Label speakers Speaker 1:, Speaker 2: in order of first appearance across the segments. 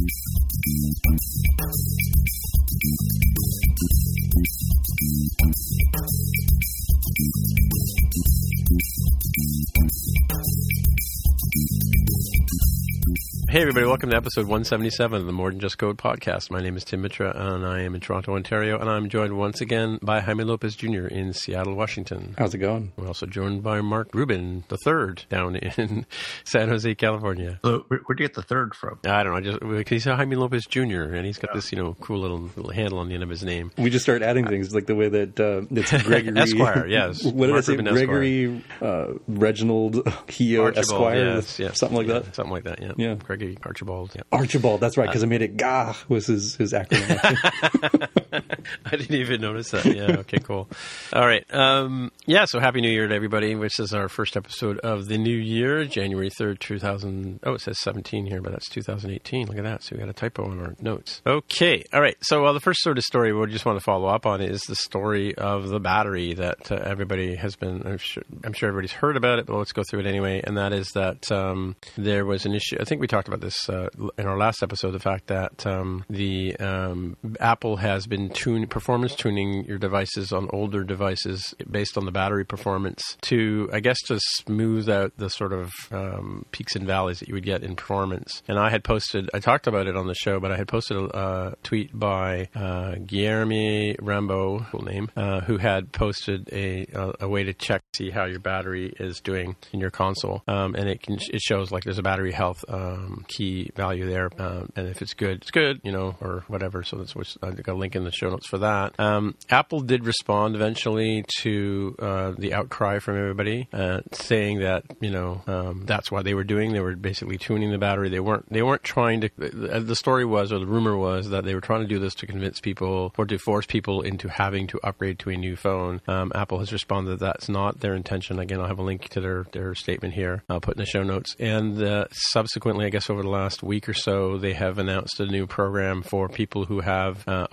Speaker 1: Thank you. Hey, everybody, welcome to episode 177 of the More Than Just Code podcast. My name is Tim Mitra, and I am in Toronto, Ontario, and I'm joined once again by Jaime Lopez Jr. in Seattle, Washington.
Speaker 2: How's it going?
Speaker 1: We're also joined by Mark Rubin, the third, down in San Jose, California.
Speaker 3: So where, where'd you get the third from?
Speaker 1: I don't know, just because he's Jaime Lopez Jr., and he's got this, you know, cool little, little handle on the end of his name.
Speaker 2: We just start adding things like the way that uh, it's Gregory
Speaker 1: Esquire, yes.
Speaker 2: what did
Speaker 1: Mark
Speaker 2: I say? Gregory uh, Reginald Keogh
Speaker 1: Archibald,
Speaker 2: Esquire,
Speaker 1: yes, yes.
Speaker 2: something like
Speaker 1: Yeah,
Speaker 2: that.
Speaker 1: Something like that, yeah.
Speaker 2: Yeah.
Speaker 1: Gregory Archibald, yeah.
Speaker 2: Archibald, that's right, because I made it Gah was his, his acronym.
Speaker 1: I didn't even notice that. Yeah. Okay. Cool. All right. Um, yeah. So happy New Year to everybody. Which is our first episode of the new year, January third, two thousand. Oh, it says seventeen here, but that's two thousand eighteen. Look at that. So we got a typo in our notes. Okay. All right. So the first sort of story we just want to follow up on is the story of the battery that uh, everybody has been. I'm sure, I'm sure everybody's heard about it, but let's go through it anyway. And that is that um, there was an issue. I think we talked about this uh, in our last episode. The fact that um, the um, Apple has been tune performance tuning your devices on older devices based on the battery performance to, I guess, to smooth out the sort of um, peaks and valleys that you would get in performance. And I had posted, I talked about it on the show, but I had posted a uh, tweet by uh, Guilherme Rambo, cool name, uh, who had posted a, a a way to check see how your battery is doing in your console, um, and it can it shows like there's a battery health um, key value there, um, and if it's good, it's good, you know, or whatever. So that's I got a link in the show notes for that. Um, Apple did respond eventually to uh, the outcry from everybody, uh, saying that you know um, that's why they were doing. They were basically tuning the battery. They weren't they weren't trying to. The the story was, or the rumor was, that they were trying to do this to convince people or to force people into having to upgrade to a new phone. Um, Apple has responded that that's not their intention. Again, I'll have a link to their their statement here. I'll put in the show notes. And uh, subsequently, I guess over the last week or so, they have announced a new program for people who have uh,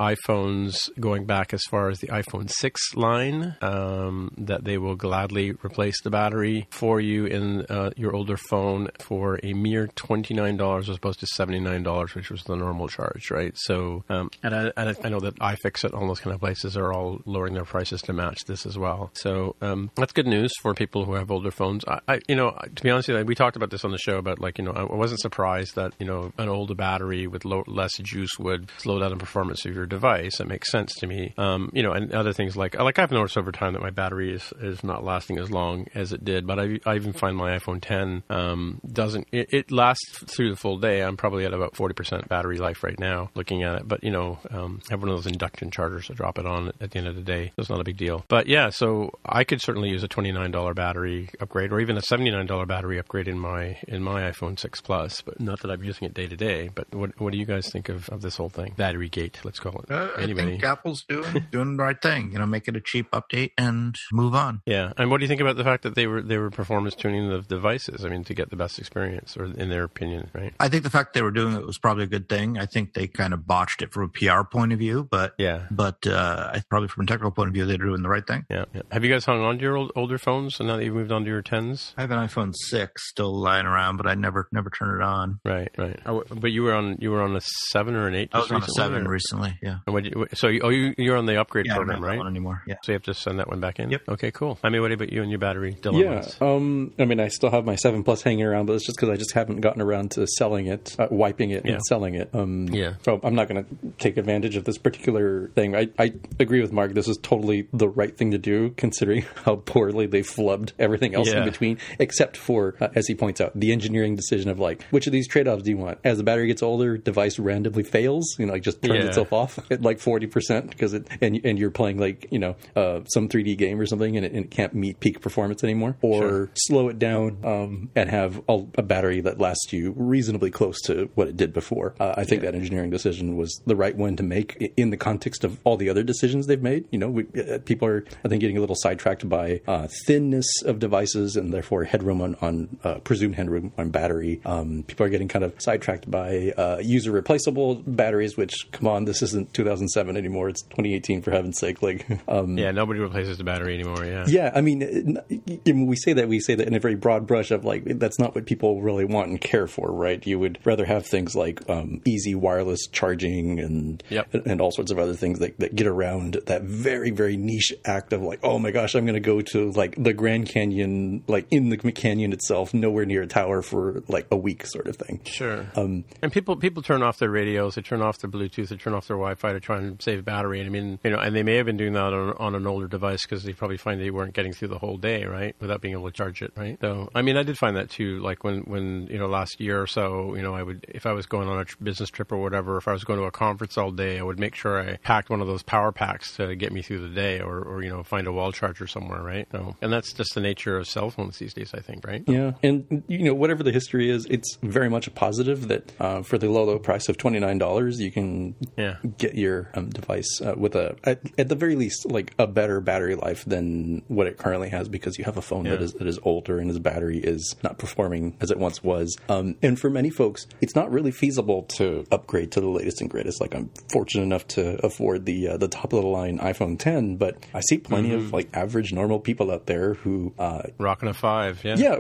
Speaker 1: iPhones going back as far as the iPhone 6 line um, that they will gladly replace the battery for you in uh, your older phone for a mere $29 as opposed to $79, which was the normal charge, right? So, um, and, I, and I know that iFixit, all those kind of places are all lowering their prices to match this as well. So um, that's good news for people who have older phones. I, I, you know, to be honest with you, we talked about this on the show about like, you know, I wasn't surprised that, you know, an older battery with low, less juice would slow down the performance of your device. That makes sense to me. Um, you know, and other things like, like I've noticed over time that my battery is, is not lasting as long as it did, but I, I even find my iPhone 10 um, doesn't, it, it lasts through the full day. I'm probably at about 40% battery life right now looking at it, but you know, um, I have one of those induction chargers to drop it on at the end of the day. It's not a big deal. But yeah, so I could certainly use a $29 battery upgrade or even a $79 battery upgrade in my, in my iPhone 6 Plus, but not that I'm using it day to day. But what, what do you guys think of, of this whole thing? Battery gate, let's call it.
Speaker 3: Uh, I think Apple's doing doing the right thing. You know, make it a cheap update and move on.
Speaker 1: Yeah, and what do you think about the fact that they were they were performance tuning the devices? I mean, to get the best experience, or in their opinion, right?
Speaker 3: I think the fact they were doing it was probably a good thing. I think they kind of botched it from a PR point of view, but
Speaker 1: Yeah,
Speaker 3: but uh, probably from a technical point of view, they're doing the right thing.
Speaker 1: yeah. yeah. Have you guys hung on to your old, older phones, and now that you've moved on to your tens?
Speaker 3: I have an iPhone six still lying around, but I never never turn it on.
Speaker 1: Right, right. Oh, but you were on you were on a seven or an eight.
Speaker 3: I was
Speaker 1: just
Speaker 3: on a seven
Speaker 1: or-
Speaker 3: recently. Yeah,
Speaker 1: And what you, so you, oh you you're on the upgrade
Speaker 3: yeah, I don't
Speaker 1: program,
Speaker 3: have that
Speaker 1: right?
Speaker 3: one anymore. Yeah.
Speaker 1: So you have to send that one back in.
Speaker 3: Yep.
Speaker 1: Okay, cool. I mean, what about you and your battery
Speaker 2: yeah, um, I mean, I still have my seven plus hanging around, but it's just because I just haven't gotten around to selling it, uh, wiping it,
Speaker 1: Yeah.
Speaker 2: and selling it. Um,
Speaker 1: Yeah.
Speaker 2: So I'm not going to take advantage of this particular thing. I, I agree with Mark. This is totally the right thing to do, considering how poorly they flubbed everything else
Speaker 1: Yeah.
Speaker 2: in between, except for, uh, as he points out, the engineering decision of like, which of these trade offs do you want? As the battery gets older, device randomly fails, you know, like just turns
Speaker 1: Yeah.
Speaker 2: itself off at like 40% because it, and, and you're playing like, you know, uh, some 3D game or something and it, and it can't meet peak performance anymore. Or
Speaker 1: Sure.
Speaker 2: slow it down um, and have a, a battery that lasts you reasonably close to what it did before. Uh, I think that engineering decision was the right one to make in the context of all the other decisions they've made. You know, we, uh, people are, I think, getting a little sidetracked by uh, thinness of devices and therefore headroom on, on uh, presumed headroom on battery. Um, people are getting kind of sidetracked by uh, user replaceable batteries, which, come on, this isn't 2007 anymore. It's 2018 for heaven's sake. Like, um,
Speaker 1: yeah, nobody replaces the battery anymore. Yeah,
Speaker 2: yeah. I mean, when we say that, we say that in a very broad brush of like that's not what people really want and care for, right? You would rather have things like um, easy wireless charging and
Speaker 1: yep.
Speaker 2: and all sorts of other things that, that get around that very very niche act of like, oh my gosh, I'm going to go to like the Grand Canyon, like in the canyon itself, nowhere near a tower for like a week, sort of thing.
Speaker 1: Sure. Um, and people people turn off their radios, they turn off their Bluetooth, they turn off their Wi-Fi to try and save battery. And I mean, you know, and they may have been doing that on, on an older device because they probably find they weren't getting through the whole day, right, without being able to charge it, right? So, I mean, I did find that too. Like when when you know last year or so, you know, I would if I was going on a business trip or whatever, if I was going to a conference all day, I would make sure I packed one of those power packs to get me through the day, or, or you know, find a wall charger somewhere, right? So, and that's just the nature of cell phones these days, I think, right?
Speaker 2: Yeah, and you know, whatever the history is, it's very much a positive that uh, for the low low price of twenty nine dollars, you can
Speaker 1: yeah.
Speaker 2: get your um, device uh, with a at, at, the very least like a better battery life than what it currently has because you have a phone yeah. that is that is older and its battery is not performing as it once was. Um, and for many folks, it's not really feasible to upgrade to the latest and greatest. Like I'm fortunate enough to afford the uh, the top of the line iPhone 10, but I see plenty mm-hmm. of like average normal people out there who uh,
Speaker 1: rocking a five. Yeah,
Speaker 2: yeah.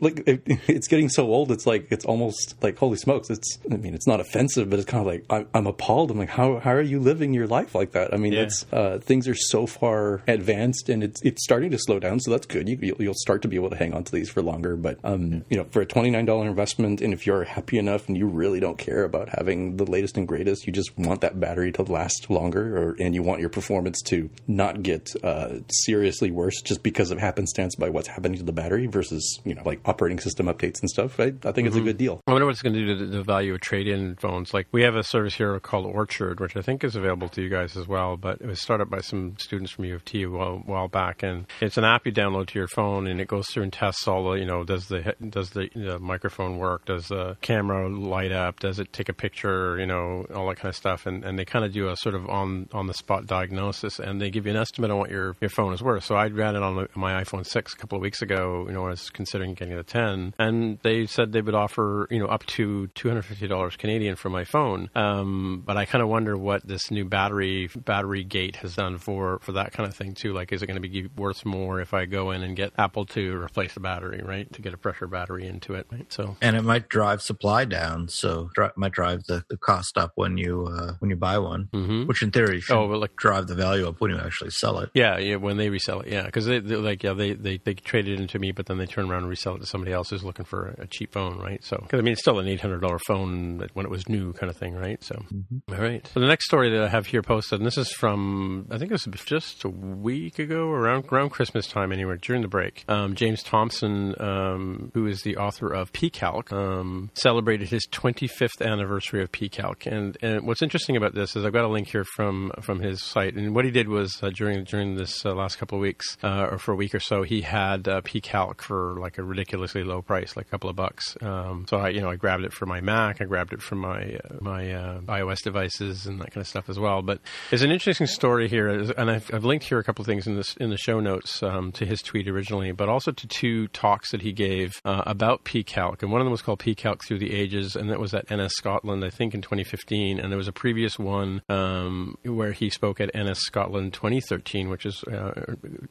Speaker 2: Like it, it's getting so old, it's like it's almost like holy smokes. It's I mean it's not offensive, but it's kind of like I'm, I'm appalled. I'm like how how are you living your life like that? I mean yeah. it's uh, things are so far advanced and it's it's starting to slow down, so that's good. You, you'll start to be able to hang on to these for longer, but um, you know for a twenty nine dollar investment, and if you're happy enough and you really don't care about having the latest and greatest, you just want that battery to last longer, or and you want your performance to not get uh, seriously worse just because of happenstance by what's happening to the battery versus you know like operating system updates and stuff. I, I think mm-hmm. it's a mm-hmm. good deal.
Speaker 1: I wonder what it's going to do to the value of trade-in phones. Like we have a service here called Orchard, which I think is available to you guys as well, but it was started by some students from U of T a while, while back, and it's an app you download to your phone, and it goes through and tests all the you know does the does the, microphone work, does the camera light up, does it take a picture, you know all that kind of stuff, and, and they kind of do a sort of on on the spot diagnosis, and they give you an estimate on what your your phone is worth. So I ran it on my iPhone six a couple of weeks ago, you know, I was considering getting a ten, and they said they would offer you know up to two hundred fifty dollars Canadian for my phone. Um, but I kind of wonder what this new battery battery gate has done for for that kind of thing too. Like, is it going to be worth more if I go in and get Apple to replace the battery, right, to get a pressure battery into it, right? So,
Speaker 3: and it might drive supply down, so dri- might drive the, the cost up when you uh, when you buy one,
Speaker 1: mm-hmm.
Speaker 3: which in theory should oh, like, drive the value up when you actually sell it.
Speaker 1: Yeah, yeah, when they resell it, yeah, because they like yeah they, they they trade it into me, but then they turn around and resell it to somebody else who's looking for a cheap phone, right? So, because I mean, it's still an eight hundred dollar phone when it was new, kind of thing, right? So, mm-hmm. all right. So the next story that I have here posted, and this is from I think it was just a week ago, around around Christmas time, anywhere during the break. Um, James Thomson, um, who is the author of PCalc, um, celebrated his 25th anniversary of PCalc, and and what's interesting about this is I've got a link here from from his site, and what he did was uh, during during this uh, last couple of weeks, uh, or for a week or so, he had uh, PCalc for like a ridiculously low price, like a couple of bucks. Um, so I you know I grabbed it for my Mac, I grabbed it for my uh, my uh, iOS devices and that kind of stuff as well. But there's an interesting story here, and I've, I've linked here a couple of things in this in the show notes um, to his tweet originally, but also to two talks that he gave about PCalc, and one of them was called PCalc Through the Ages, and that was at NS Scotland, I think, in 2015, and there was a previous one um, where he spoke at NS Scotland 2013, which is uh,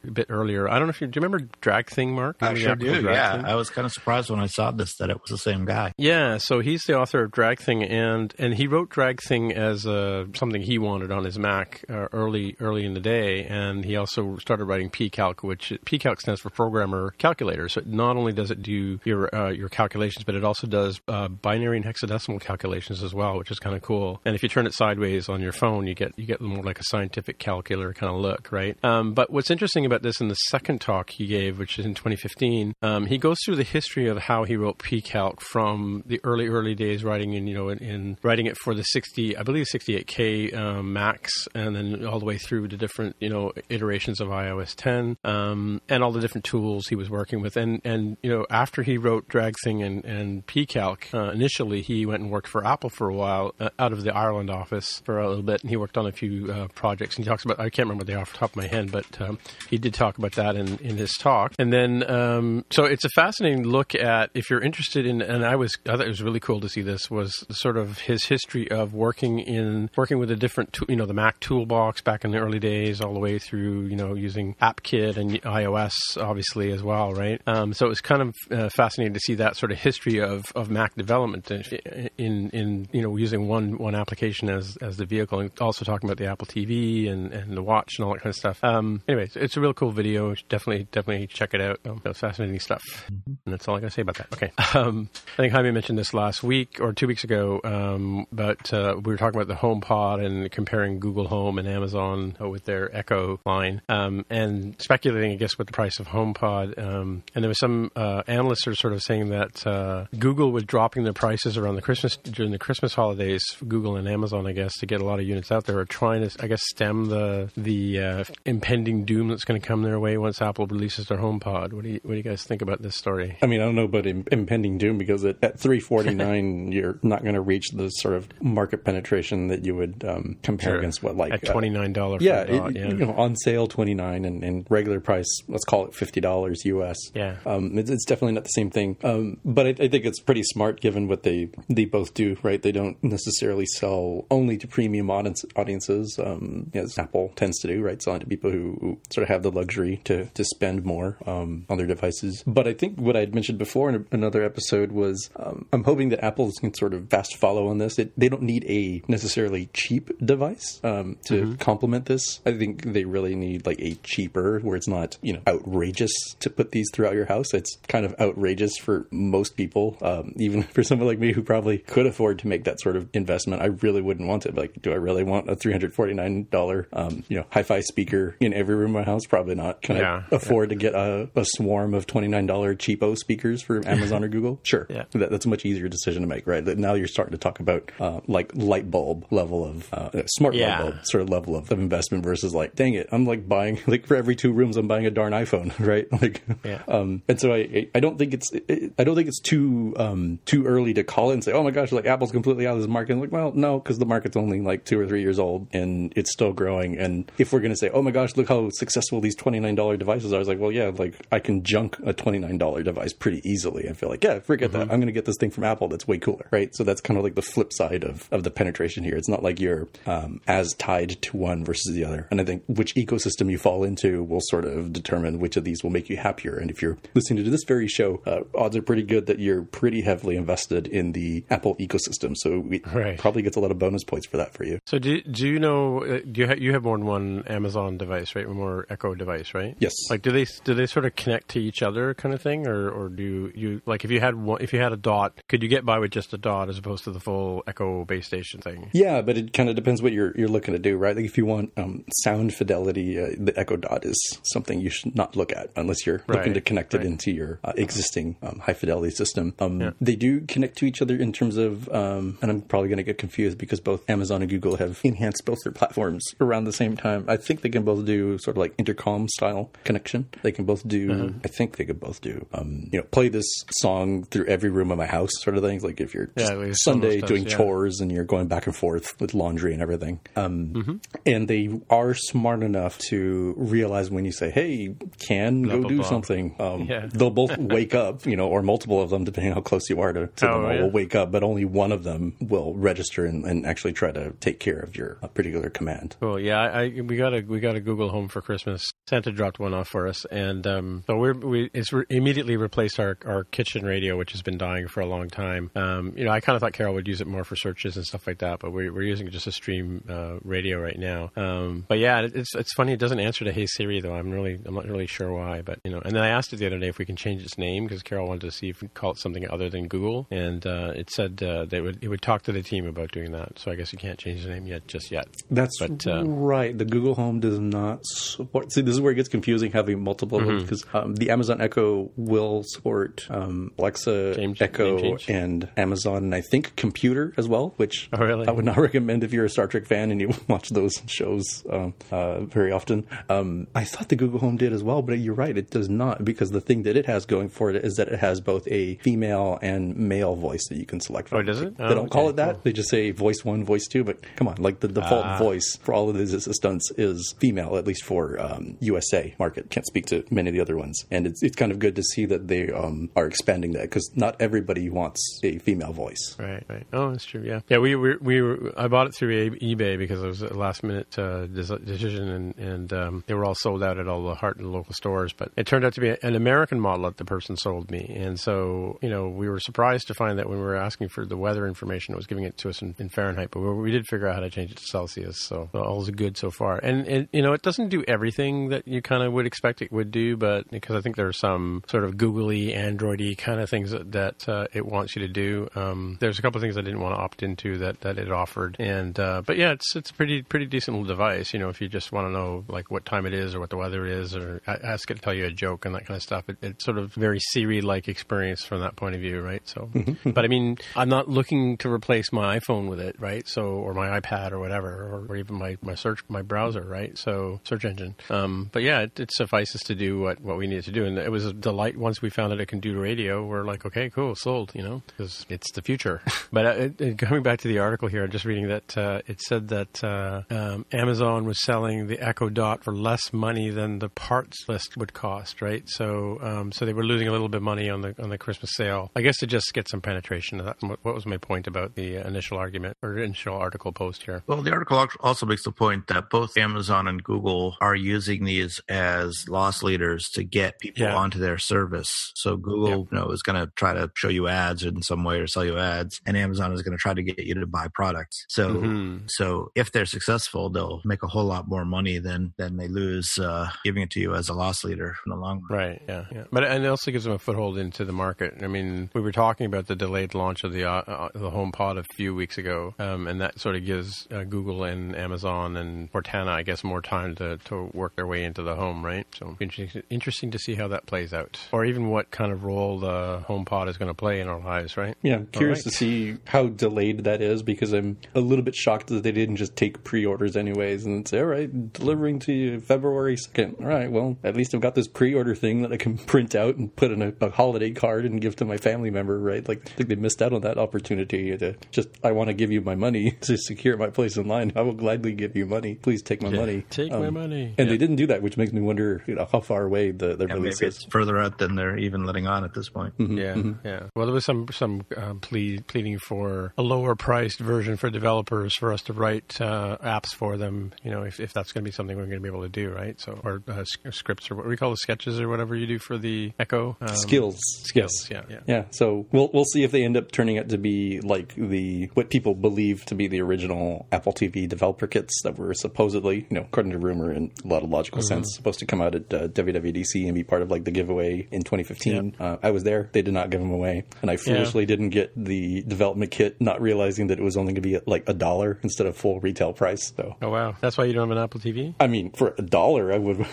Speaker 1: a bit earlier. I don't know if you do you remember DragThing, Mark?
Speaker 3: I sure do. Yeah, Thing? I was kind of surprised when I saw this that it was the same guy.
Speaker 1: Yeah, so he's the author of DragThing, and and he wrote DragThing as uh, something he wanted on his Mac uh, early early in the day, and he also started writing PCalc, which PCalc stands for Programmer Calculator. So not only does it do your uh, your calculations, but it also does uh, binary and hexadecimal calculations as well, which is kind of cool. And if you turn it sideways on your phone, you get you get more like a scientific calculator kind of look, right? Um, but what's interesting about this in the second talk he gave, which is in 2015, um, he goes through the history of how he wrote PCalc from the early early days, writing in you know in, in writing it for the 60, I believe 68k um, Macs, and then all the way through to different you know iterations of iOS 10, um, and all the different tools he was working with, and and you know after he wrote Drag Thing and and PCalc, uh, initially he went and worked for Apple for a while uh, out of the Ireland office for a little bit, and he worked on a few uh, projects. And he talks about I can't remember they off the top of my head, but um, he did talk about that in, in his talk. And then um, so it's a fascinating look at if you're interested in, and I was I thought it was really cool to see this was sort of his history of working in working with the different, to, you know, the Mac toolbox back in the early days, all the way through, you know, using AppKit and iOS, obviously as well, right? Um, so it was kind of uh, fascinating to see that sort of history of, of Mac development in in you know using one one application as as the vehicle, and also talking about the Apple TV and, and the watch and all that kind of stuff. Um, anyway, it's a real cool video. Definitely definitely check it out. Um, it's fascinating stuff. Mm-hmm. And that's all I got to say about that. Okay. Um, I think Jaime mentioned this last week or two weeks ago, um, but uh, we were talking about the HomePod and comparing Google Home and Amazon with their Echo line, um, and speculating, I guess, with the price of HomePod. Um, and there was some uh, analysts are sort of saying that uh, Google was dropping their prices around the Christmas during the Christmas holidays. Google and Amazon, I guess, to get a lot of units out there, are trying to, I guess, stem the the uh, impending doom that's going to come their way once Apple releases their HomePod. What do you what do you guys think about this story?
Speaker 2: I mean, I don't know about impending doom because at, at three forty nine, you're not going to reach the sort of market penetration that you would um, compare sure. against what like
Speaker 1: at uh, twenty nine dollars.
Speaker 2: Yeah, it, yeah, you know, on sale twenty nine and, and, regular price, let's call it fifty dollars US.
Speaker 1: Yeah,
Speaker 2: um, it's, it's, definitely not the same thing. Um, but I, I, think it's pretty smart given what they they both do. Right, they don't necessarily sell only to premium audience, audiences, um, as Apple tends to do. Right, selling to people who, who sort of have the luxury to to spend more um, on their devices. But I think what I had mentioned before in another episode was um, I'm hoping that Apple can sort of fast follow on this. It, they don't need a necessarily cheap device um, to mm-hmm. complement this. I think they really need like a cheaper where it's not you know outrageous to put these throughout your house. It's kind of outrageous for most people, um, even for someone like me who probably could afford to make that sort of investment. I really wouldn't want it. Like, do I really want a three hundred forty nine dollar um, you know hi-fi speaker in every room of my house? Probably not. Can yeah, I afford yeah. to get a, a swarm of twenty nine dollar cheapo speakers for Amazon or Google? Sure.
Speaker 1: Yeah.
Speaker 2: That, that's a much easier decision to make, right? Now you're starting to talk about uh, like light bulb level of uh, smart yeah. bulb sort of level of, of investment versus like, dang it, I'm like buying like for every two rooms I'm buying a darn iPhone, right? Like,
Speaker 1: yeah.
Speaker 2: Um, and so I I don't think it's it, I don't think it's too um too early to call it and say, oh my gosh, like Apple's completely out of this market. like, well, no, because the market's only like two or three years old and it's still growing. And if we're going to say, oh my gosh, look how successful these twenty nine dollar devices are, I was like, well, yeah, like I can junk a twenty nine dollar device pretty easily. I feel like, yeah, forget mm-hmm. that. I'm going to get this thing from Apple that's way cooler, right? So that's kind of like the flip side of of the penetration here. It's not like you're um, as tied to one versus the other. And I think which ecosystem you fall into will sort of determine which of these will make you happier. And if you're listening to this very show, uh, odds are pretty good that you're pretty heavily invested in the Apple ecosystem. So it right. probably gets a lot of bonus points for that for you.
Speaker 1: So do do you know? Uh, do you ha- you have more than one Amazon device, right? More Echo device, right?
Speaker 2: Yes.
Speaker 1: Like, do they do they sort of connect to each other, kind of thing, or or do you like if you had one, if you had a dot, could you get by with just a dot as opposed to the full Echo base station thing?
Speaker 2: Yeah, but it kind of depends what you're you're looking to do, right? Like if you want um, sound fidelity, uh, the Echo Dot is something you should not look at unless you're right. looking to connect right. it into your uh, existing um, high fidelity system. Um, yeah. They do connect to each other in terms of, um, and I'm probably going to get confused because both Amazon and Google have enhanced both their platforms around the same time. I think they can both do sort of like intercom style connection. They can both do, uh-huh. I think they could both do, um, you know, play this song through every room of my house sort of things. Like if you're yeah, Sunday doing yeah. chores and you're going back and forth with laundry and everything. Um, mm-hmm. And they are smart enough to realize when you say, hey, can go do something, um, yeah. they'll both wake up, you know, or multiple of them, depending how close you are to, to oh, them, will wake up, but only one of them will register and, and actually try to take care of your particular command.
Speaker 1: Cool. Yeah, I, we got a we got a Google Home for Christmas. Santa dropped one off for us, and um, so we're we it's re- immediately replaced our our kitchen radio, which has been dying for a long time. Um, you know, I kind of thought Carol would use it more for searches and stuff like that, but we're we're using just stream uh, radio right now. Um, but yeah, it's it's funny. It doesn't answer to Hey Siri though. I'm really I'm not really sure why, but you know. And then I asked it the other day if we can change its name because Carol wanted to see if we could call it something other than Google, and uh, it said uh, they would it would talk to the team about doing that. So I guess you can't change the name yet, just yet.
Speaker 2: That's but, uh, right. The Google Home does not support. See, this is where it gets confusing having multiple mm-hmm. because um, the Amazon Echo will support um, Alexa, James, Echo, and Amazon, and I think Computer as well. Which
Speaker 1: oh, really?
Speaker 2: I would not recommend if you're a Star Trek fan and you watch those shows um, uh, very often. Um, I thought the Google Home did as well, but you're right, it does not because the thing that it has going for it is that it has both a female and male voice that you can select.
Speaker 1: From. Oh, does it?
Speaker 2: They don't
Speaker 1: okay,
Speaker 2: call it that. Cool. They just say voice one, voice two. But come on, like the default uh, voice for all of these assistants is female, at least for um, USA market. Can't speak to many of the other ones, and it's it's kind of good to see that they um, are expanding that because not everybody wants a female voice.
Speaker 1: Right, right. Oh, that's true. Yeah, yeah. We we, we were, I bought it through eBay because it was a last minute uh, decision, and, and um, they were all sold out at all the Heart and local stores. But it turned out to be an American model that the person sold me, and so you know we were surprised to find that when we were asking for the weather information, it was giving it to us in, in Fahrenheit. But we, we, did figure out how to change it to Celsius, so all's good so far. And, and you know it doesn't do everything that you kind of would expect it would do, but because I think there are some sort of googly, androidy kind of things that, that uh, it wants you to do. Um, there's a couple of things I didn't want to opt into that, that it offered, and uh, but yeah, it's it's a pretty pretty decent little device. You know, if you just want to know like what time it is or what the weather is, or ask it to tell you a joke and that kind of stuff, it, it's sort of very Siri like experience from that point of view, right? So, mm-hmm. but I mean, I'm not looking to replace my iPhone with it, right? So, or my iPad or whatever, or, or even my, my search my browser, right? So, search engine. Um, but yeah, it, it suffices to do what what we needed to do, and it was a delight once we found that it can do radio. We're like, okay, cool, sold, you know, because it's the future. but uh, coming back to the article here, I'm just reading that uh, it said that uh, um, Amazon was selling the Echo Dot for less money than the parts list would cost, right? So, um, so they were losing a little bit of money on the on the Christmas sale. I guess to just get some penetration. That's what was my point about the initial argument or initial article post here.
Speaker 3: Well, the article also makes the point that both Amazon and Google are using these as loss leaders to get people yeah. onto their service. So Google, yeah. you know, is going to try to show you ads in some way or sell you ads, and Amazon is going to try to get you to buy products. So, mm-hmm. So if they're successful, they'll make a whole lot more money than than they lose uh, giving it to you as a loss leader in the long
Speaker 1: run. Right. Yeah. Yeah. But and it also gives them a foothold into the market. I mean, we were talking about the delayed launch of the uh, uh, the HomePod a few weeks ago, um, and that sort of gives uh, Google and Amazon and Cortana, I guess, more time to, to work their way into the home, right? So interesting, interesting to see how that plays out, or even what kind of role the HomePod is going to play in our lives, right?
Speaker 2: Yeah, I'm curious right. to see how delayed that is because I'm a little bit shocked that they didn't just take pre-orders anyways and say, all right, delivering to you February second. All right, well, at least I've got this pre-order thing that I can print out and put in a, a holiday card and give to my family member, right? Like, I think they missed out on that opportunity to just, I want to give you my money to secure my place in line. I will gladly give you money. Please take my yeah, money.
Speaker 1: Take um, my money.
Speaker 2: And they didn't do that, which makes me wonder, you know, how far away the, the
Speaker 3: yeah,
Speaker 2: release
Speaker 3: is. It's further out than they're even letting on at this point.
Speaker 1: Mm-hmm, yeah, mm-hmm. yeah. Well, there was some some um, plea, pleading for a lower priced version for developers for us to write uh, apps for them. You know, if, if that's going to be something we're going to be able to do, right? So, or uh, scripts or what we call the sketches or whatever you do for the Echo
Speaker 2: um, skills.
Speaker 1: Skills. Yeah, yeah.
Speaker 2: Yeah. So we'll we'll see if they end up turning out to be like the what people believe to be the original Apple TV developer kits that were supposedly, you know, according to rumor and a lot of logical mm-hmm. sense, supposed to come out at uh, WWDC and be part of like the giveaway in 2015. Uh, I was there. They did not give them away, and I foolishly yeah. didn't get the development kit, not realizing that it was only going to be like a dollar instead of full retail price. So.
Speaker 1: Oh wow, that's why you don't have an Apple TV.
Speaker 2: I mean, for a dollar, I would.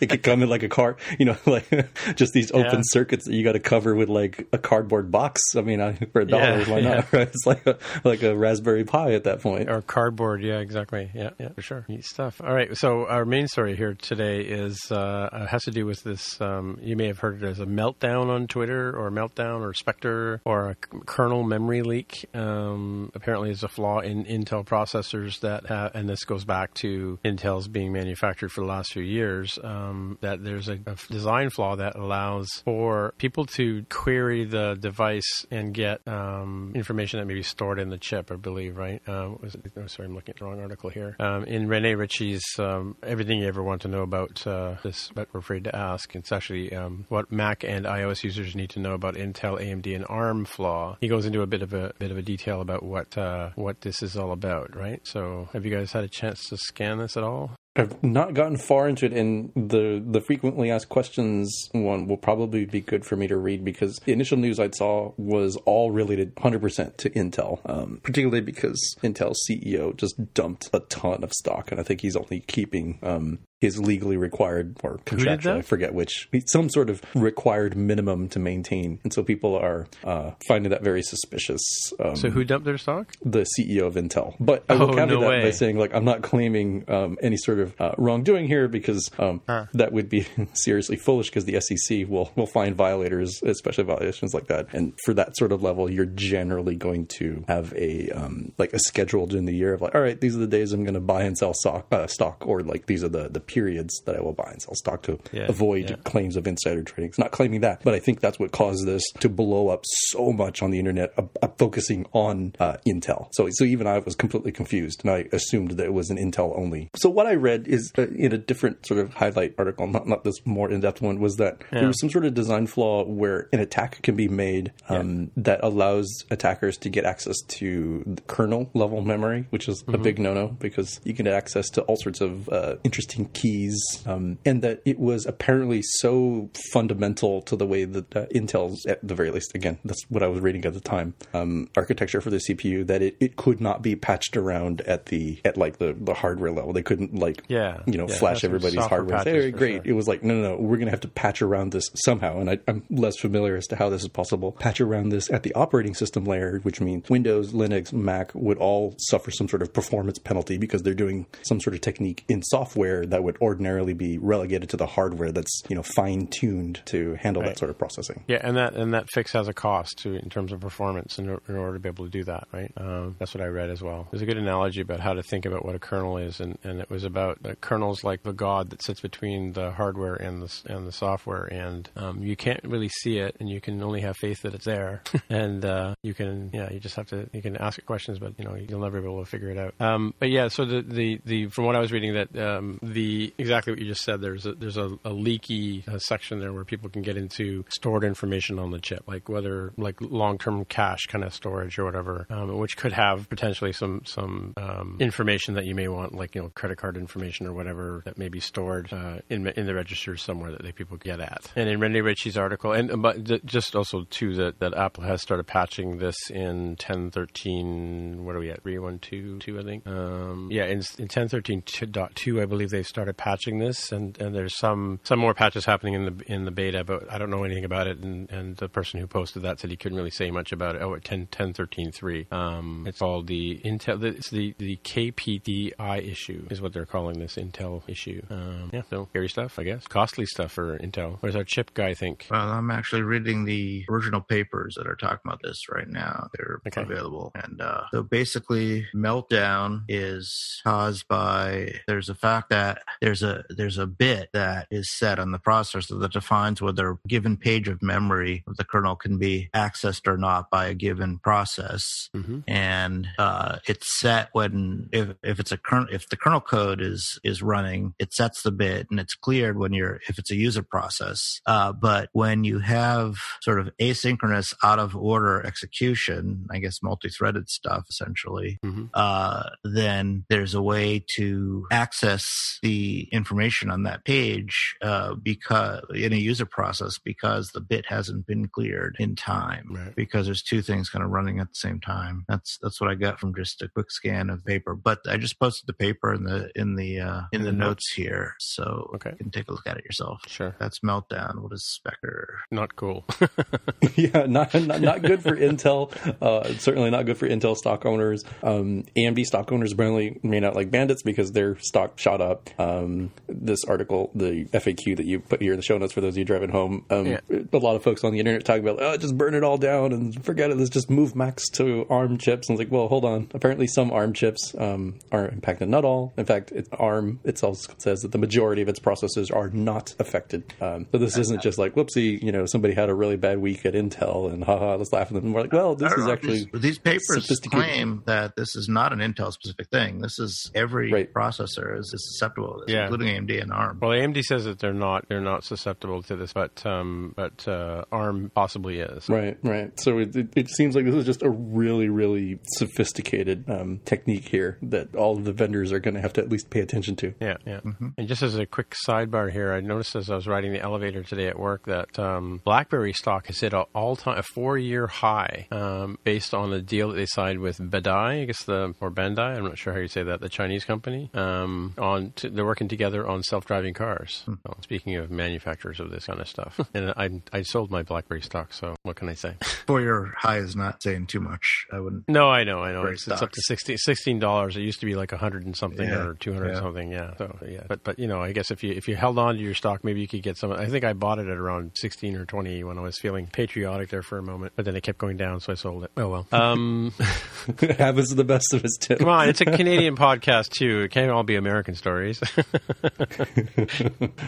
Speaker 2: it could come in like a car, you know, like just these open yeah. circuits that you got to cover with like a cardboard box. I mean, I, for a dollar, yeah, why not? Right? It's like a like a Raspberry Pi at that point,
Speaker 1: or cardboard. Yeah, exactly. Yeah, yeah, for sure. Neat stuff. All right, so our main story here today is uh, has to do with this. Um, you may have heard it as a meltdown on Twitter, or meltdown, or Spectre, or a kernel memory leak. Um, apparently, is a flaw in Intel processors that, have, and this goes back to Intel's being manufactured for the last few years. Um, that there's a, a design flaw that allows for people to query the device and get um, information that may be stored in the chip, I believe, right? Um, oh, sorry, I'm looking at the wrong article here. Um, in Rene Ritchie's um, Everything You Ever Want to Know About uh, This, But We're Afraid to Ask, it's actually um, what Mac and iOS users need to know about Intel, AMD, and ARM flaw. He goes into a bit of a bit of a detail about what uh, what this is all about, right? So, have you guys had a chance to scan this at all?
Speaker 2: I've not gotten far into it, and the the frequently asked questions one will probably be good for me to read because the initial news I saw was all related 100% to Intel, um, particularly because Intel's CEO just dumped a ton of stock, and I think he's only keeping um, is legally required or contractual. I forget which. Some sort of required minimum to maintain, and so people are uh, finding that very suspicious.
Speaker 1: Um, so who dumped their stock?
Speaker 2: The CEO of Intel. But I will oh, caveat no that way. by saying, like, I'm not claiming um, any sort of uh, wrongdoing here because um, huh. that would be seriously foolish because the SEC will will find violators, especially violations like that. And for that sort of level, you're generally going to have a um, like a scheduled in the year of like, all right, these are the days I'm going to buy and sell stock, uh, stock, or like these are the the periods that I will buy and sell stock to
Speaker 1: Yeah,
Speaker 2: avoid yeah. claims of insider trading. It's not claiming that, but I think that's what caused this to blow up so much on the internet, uh, uh, focusing on uh, Intel. So, so even I was completely confused, and I assumed that it was an Intel only. So what I read is uh, in a different sort of highlight article, not not this more in depth one, was that
Speaker 1: Yeah.
Speaker 2: there was some sort of design flaw where an attack can be made um, that allows attackers to get access to the kernel level memory, which is a big no no because you can get access to all sorts of uh, interesting keys, um, and that it was apparently so fundamental to the way that uh, Intel's, at the very least, again, that's what I was reading at the time, um, architecture for the CPU that it, it could not be patched around at the at like the, the hardware level. They couldn't like
Speaker 1: Yeah.
Speaker 2: you know
Speaker 1: Yeah,
Speaker 2: flash everybody's hardware.
Speaker 1: patches
Speaker 2: Very great.
Speaker 1: sure.
Speaker 2: It was like no no no we're going to have to patch around this somehow, and I, I'm less familiar as to how this is possible. Patch around this at the operating system layer, which means Windows, Linux, Mac would all suffer some sort of performance penalty because they're doing some sort of technique in software that would ordinarily be relegated to the hardware that's you know fine tuned to handle that sort of processing.
Speaker 1: Yeah, and that and that fix has a cost to in terms of performance in, in order to be able to do that, right? Um, that's what I read as well. There's a good analogy about how to think about what a kernel is, and, and it was about uh, kernels like the god that sits between the hardware and the and the software, and um, you can't really see it, and you can only have faith that it's there, and uh, you can yeah, you just have to you can ask it questions, but you know you'll never be able to figure it out. Um, but yeah, so the, the the from what I was reading that um, the exactly what you just said, there's a, there's a, a leaky uh, section there where people can get into stored information on the chip, like whether like long term cache kind of storage or whatever, um, which could have potentially some some um, information that you may want, like you know credit card information or whatever that may be stored uh, in in the register somewhere that they people get at. And in Rene Ritchie's article, and but ju- just also too that that Apple has started patching this in 10.13. What are we at? 3.1.2, I think. Um, yeah, in, in 10.13.2, I believe they've started patching this, and, and there's some some more patches happening in the in the beta, but I don't know anything about it. And, and the person who posted that said he couldn't really say much about it. Oh, at 10, 10.13.3. Um, it's called the Intel. It's the the KPTI issue is what they're calling this Intel issue. Um, yeah, so scary stuff, I guess. Costly stuff for Intel. What does our chip guy think?
Speaker 3: Well, I'm actually reading the original papers that are talking about this right now. They're
Speaker 1: Okay.
Speaker 3: available. And uh, so basically, meltdown is caused by there's a fact that there's a there's a bit that is set on the processor that defines whether a given page of memory of the kernel can be accessed or not by a given process
Speaker 1: Mhm.
Speaker 3: and uh, it's set when if, if it's a kernel if the kernel code is is running it sets the bit and it's cleared when you're if it's a user process uh, but when you have sort of asynchronous out of order execution i guess multi-threaded stuff essentially
Speaker 1: Mhm.
Speaker 3: uh, then there's a way to access the information on that page uh, because in a user process because the bit hasn't been cleared in time
Speaker 1: Right.
Speaker 3: because there's two things kind of running at the same time. That's that's what I got from just a quick scan of paper. But I just posted the paper in the in the uh, in the notes here, so
Speaker 1: Okay.
Speaker 3: you can take a look at it yourself.
Speaker 1: Sure.
Speaker 3: That's meltdown. What is Spectre?
Speaker 1: Not cool.
Speaker 2: yeah, not, not not good for Intel. Uh, certainly not good for Intel stock owners. Um, AMD stock owners apparently may not like bandits because their stock shot up. Um, this article, the FAQ that you put here in the show notes for those of you driving home, um,
Speaker 1: Yeah.
Speaker 2: a lot of folks on the internet talking about, oh, just burn it all down and forget it. Let's just move Macs to ARM chips. And it's like, well, hold on. Apparently, some ARM chips um, are impacted. Not all. In fact, it, ARM itself says that the majority of its processors are not affected. Um, so this isn't just like, whoopsie, you know, somebody had a really bad week at Intel and haha, let's laugh at them. We're like, well, this is
Speaker 3: know,
Speaker 2: actually.
Speaker 3: these, these papers
Speaker 2: sophisticated.
Speaker 3: claim that this is not an Intel specific thing. This is every
Speaker 2: Right.
Speaker 3: processor is, is susceptible to this,
Speaker 1: Yeah.
Speaker 3: including AMD and ARM.
Speaker 1: well, AMD says that they're not they're not susceptible to this, but um, but uh, ARM possibly is.
Speaker 2: Right, right. So it, it, it seems like this is just a really, really sophisticated um, technique here that all of the vendors are going to have to at least pay attention to.
Speaker 1: Yeah, yeah. And just as a quick sidebar here, I noticed as I was riding the elevator today at work that um, BlackBerry stock has hit an all-time, a four-year high, um, based on a deal that they signed with Badai, I guess the or Bandai, I'm not sure how you say that, the Chinese company. Um, on to, they're working together on self-driving cars. Well, speaking of manufacturers of this kind of stuff, and I I sold my BlackBerry stock, so what can I say?
Speaker 3: Four year high is not saying too much. I wouldn't.
Speaker 1: No, I know, I know. It's, it's up to 16 dollars. It used to be like a hundred and something
Speaker 3: Yeah,
Speaker 1: or two hundred
Speaker 3: yeah.
Speaker 1: Something. Yeah. So yeah, but but you know, I guess if you if you held on to your stock, maybe you could get some. I think I bought it at around sixteen or twenty when I was feeling patriotic there for a moment, but then it kept going down, so I sold it. Oh well. Um,
Speaker 2: happens to the best of us, Tim.
Speaker 1: come on, it's a Canadian podcast too. It can't all be American stories.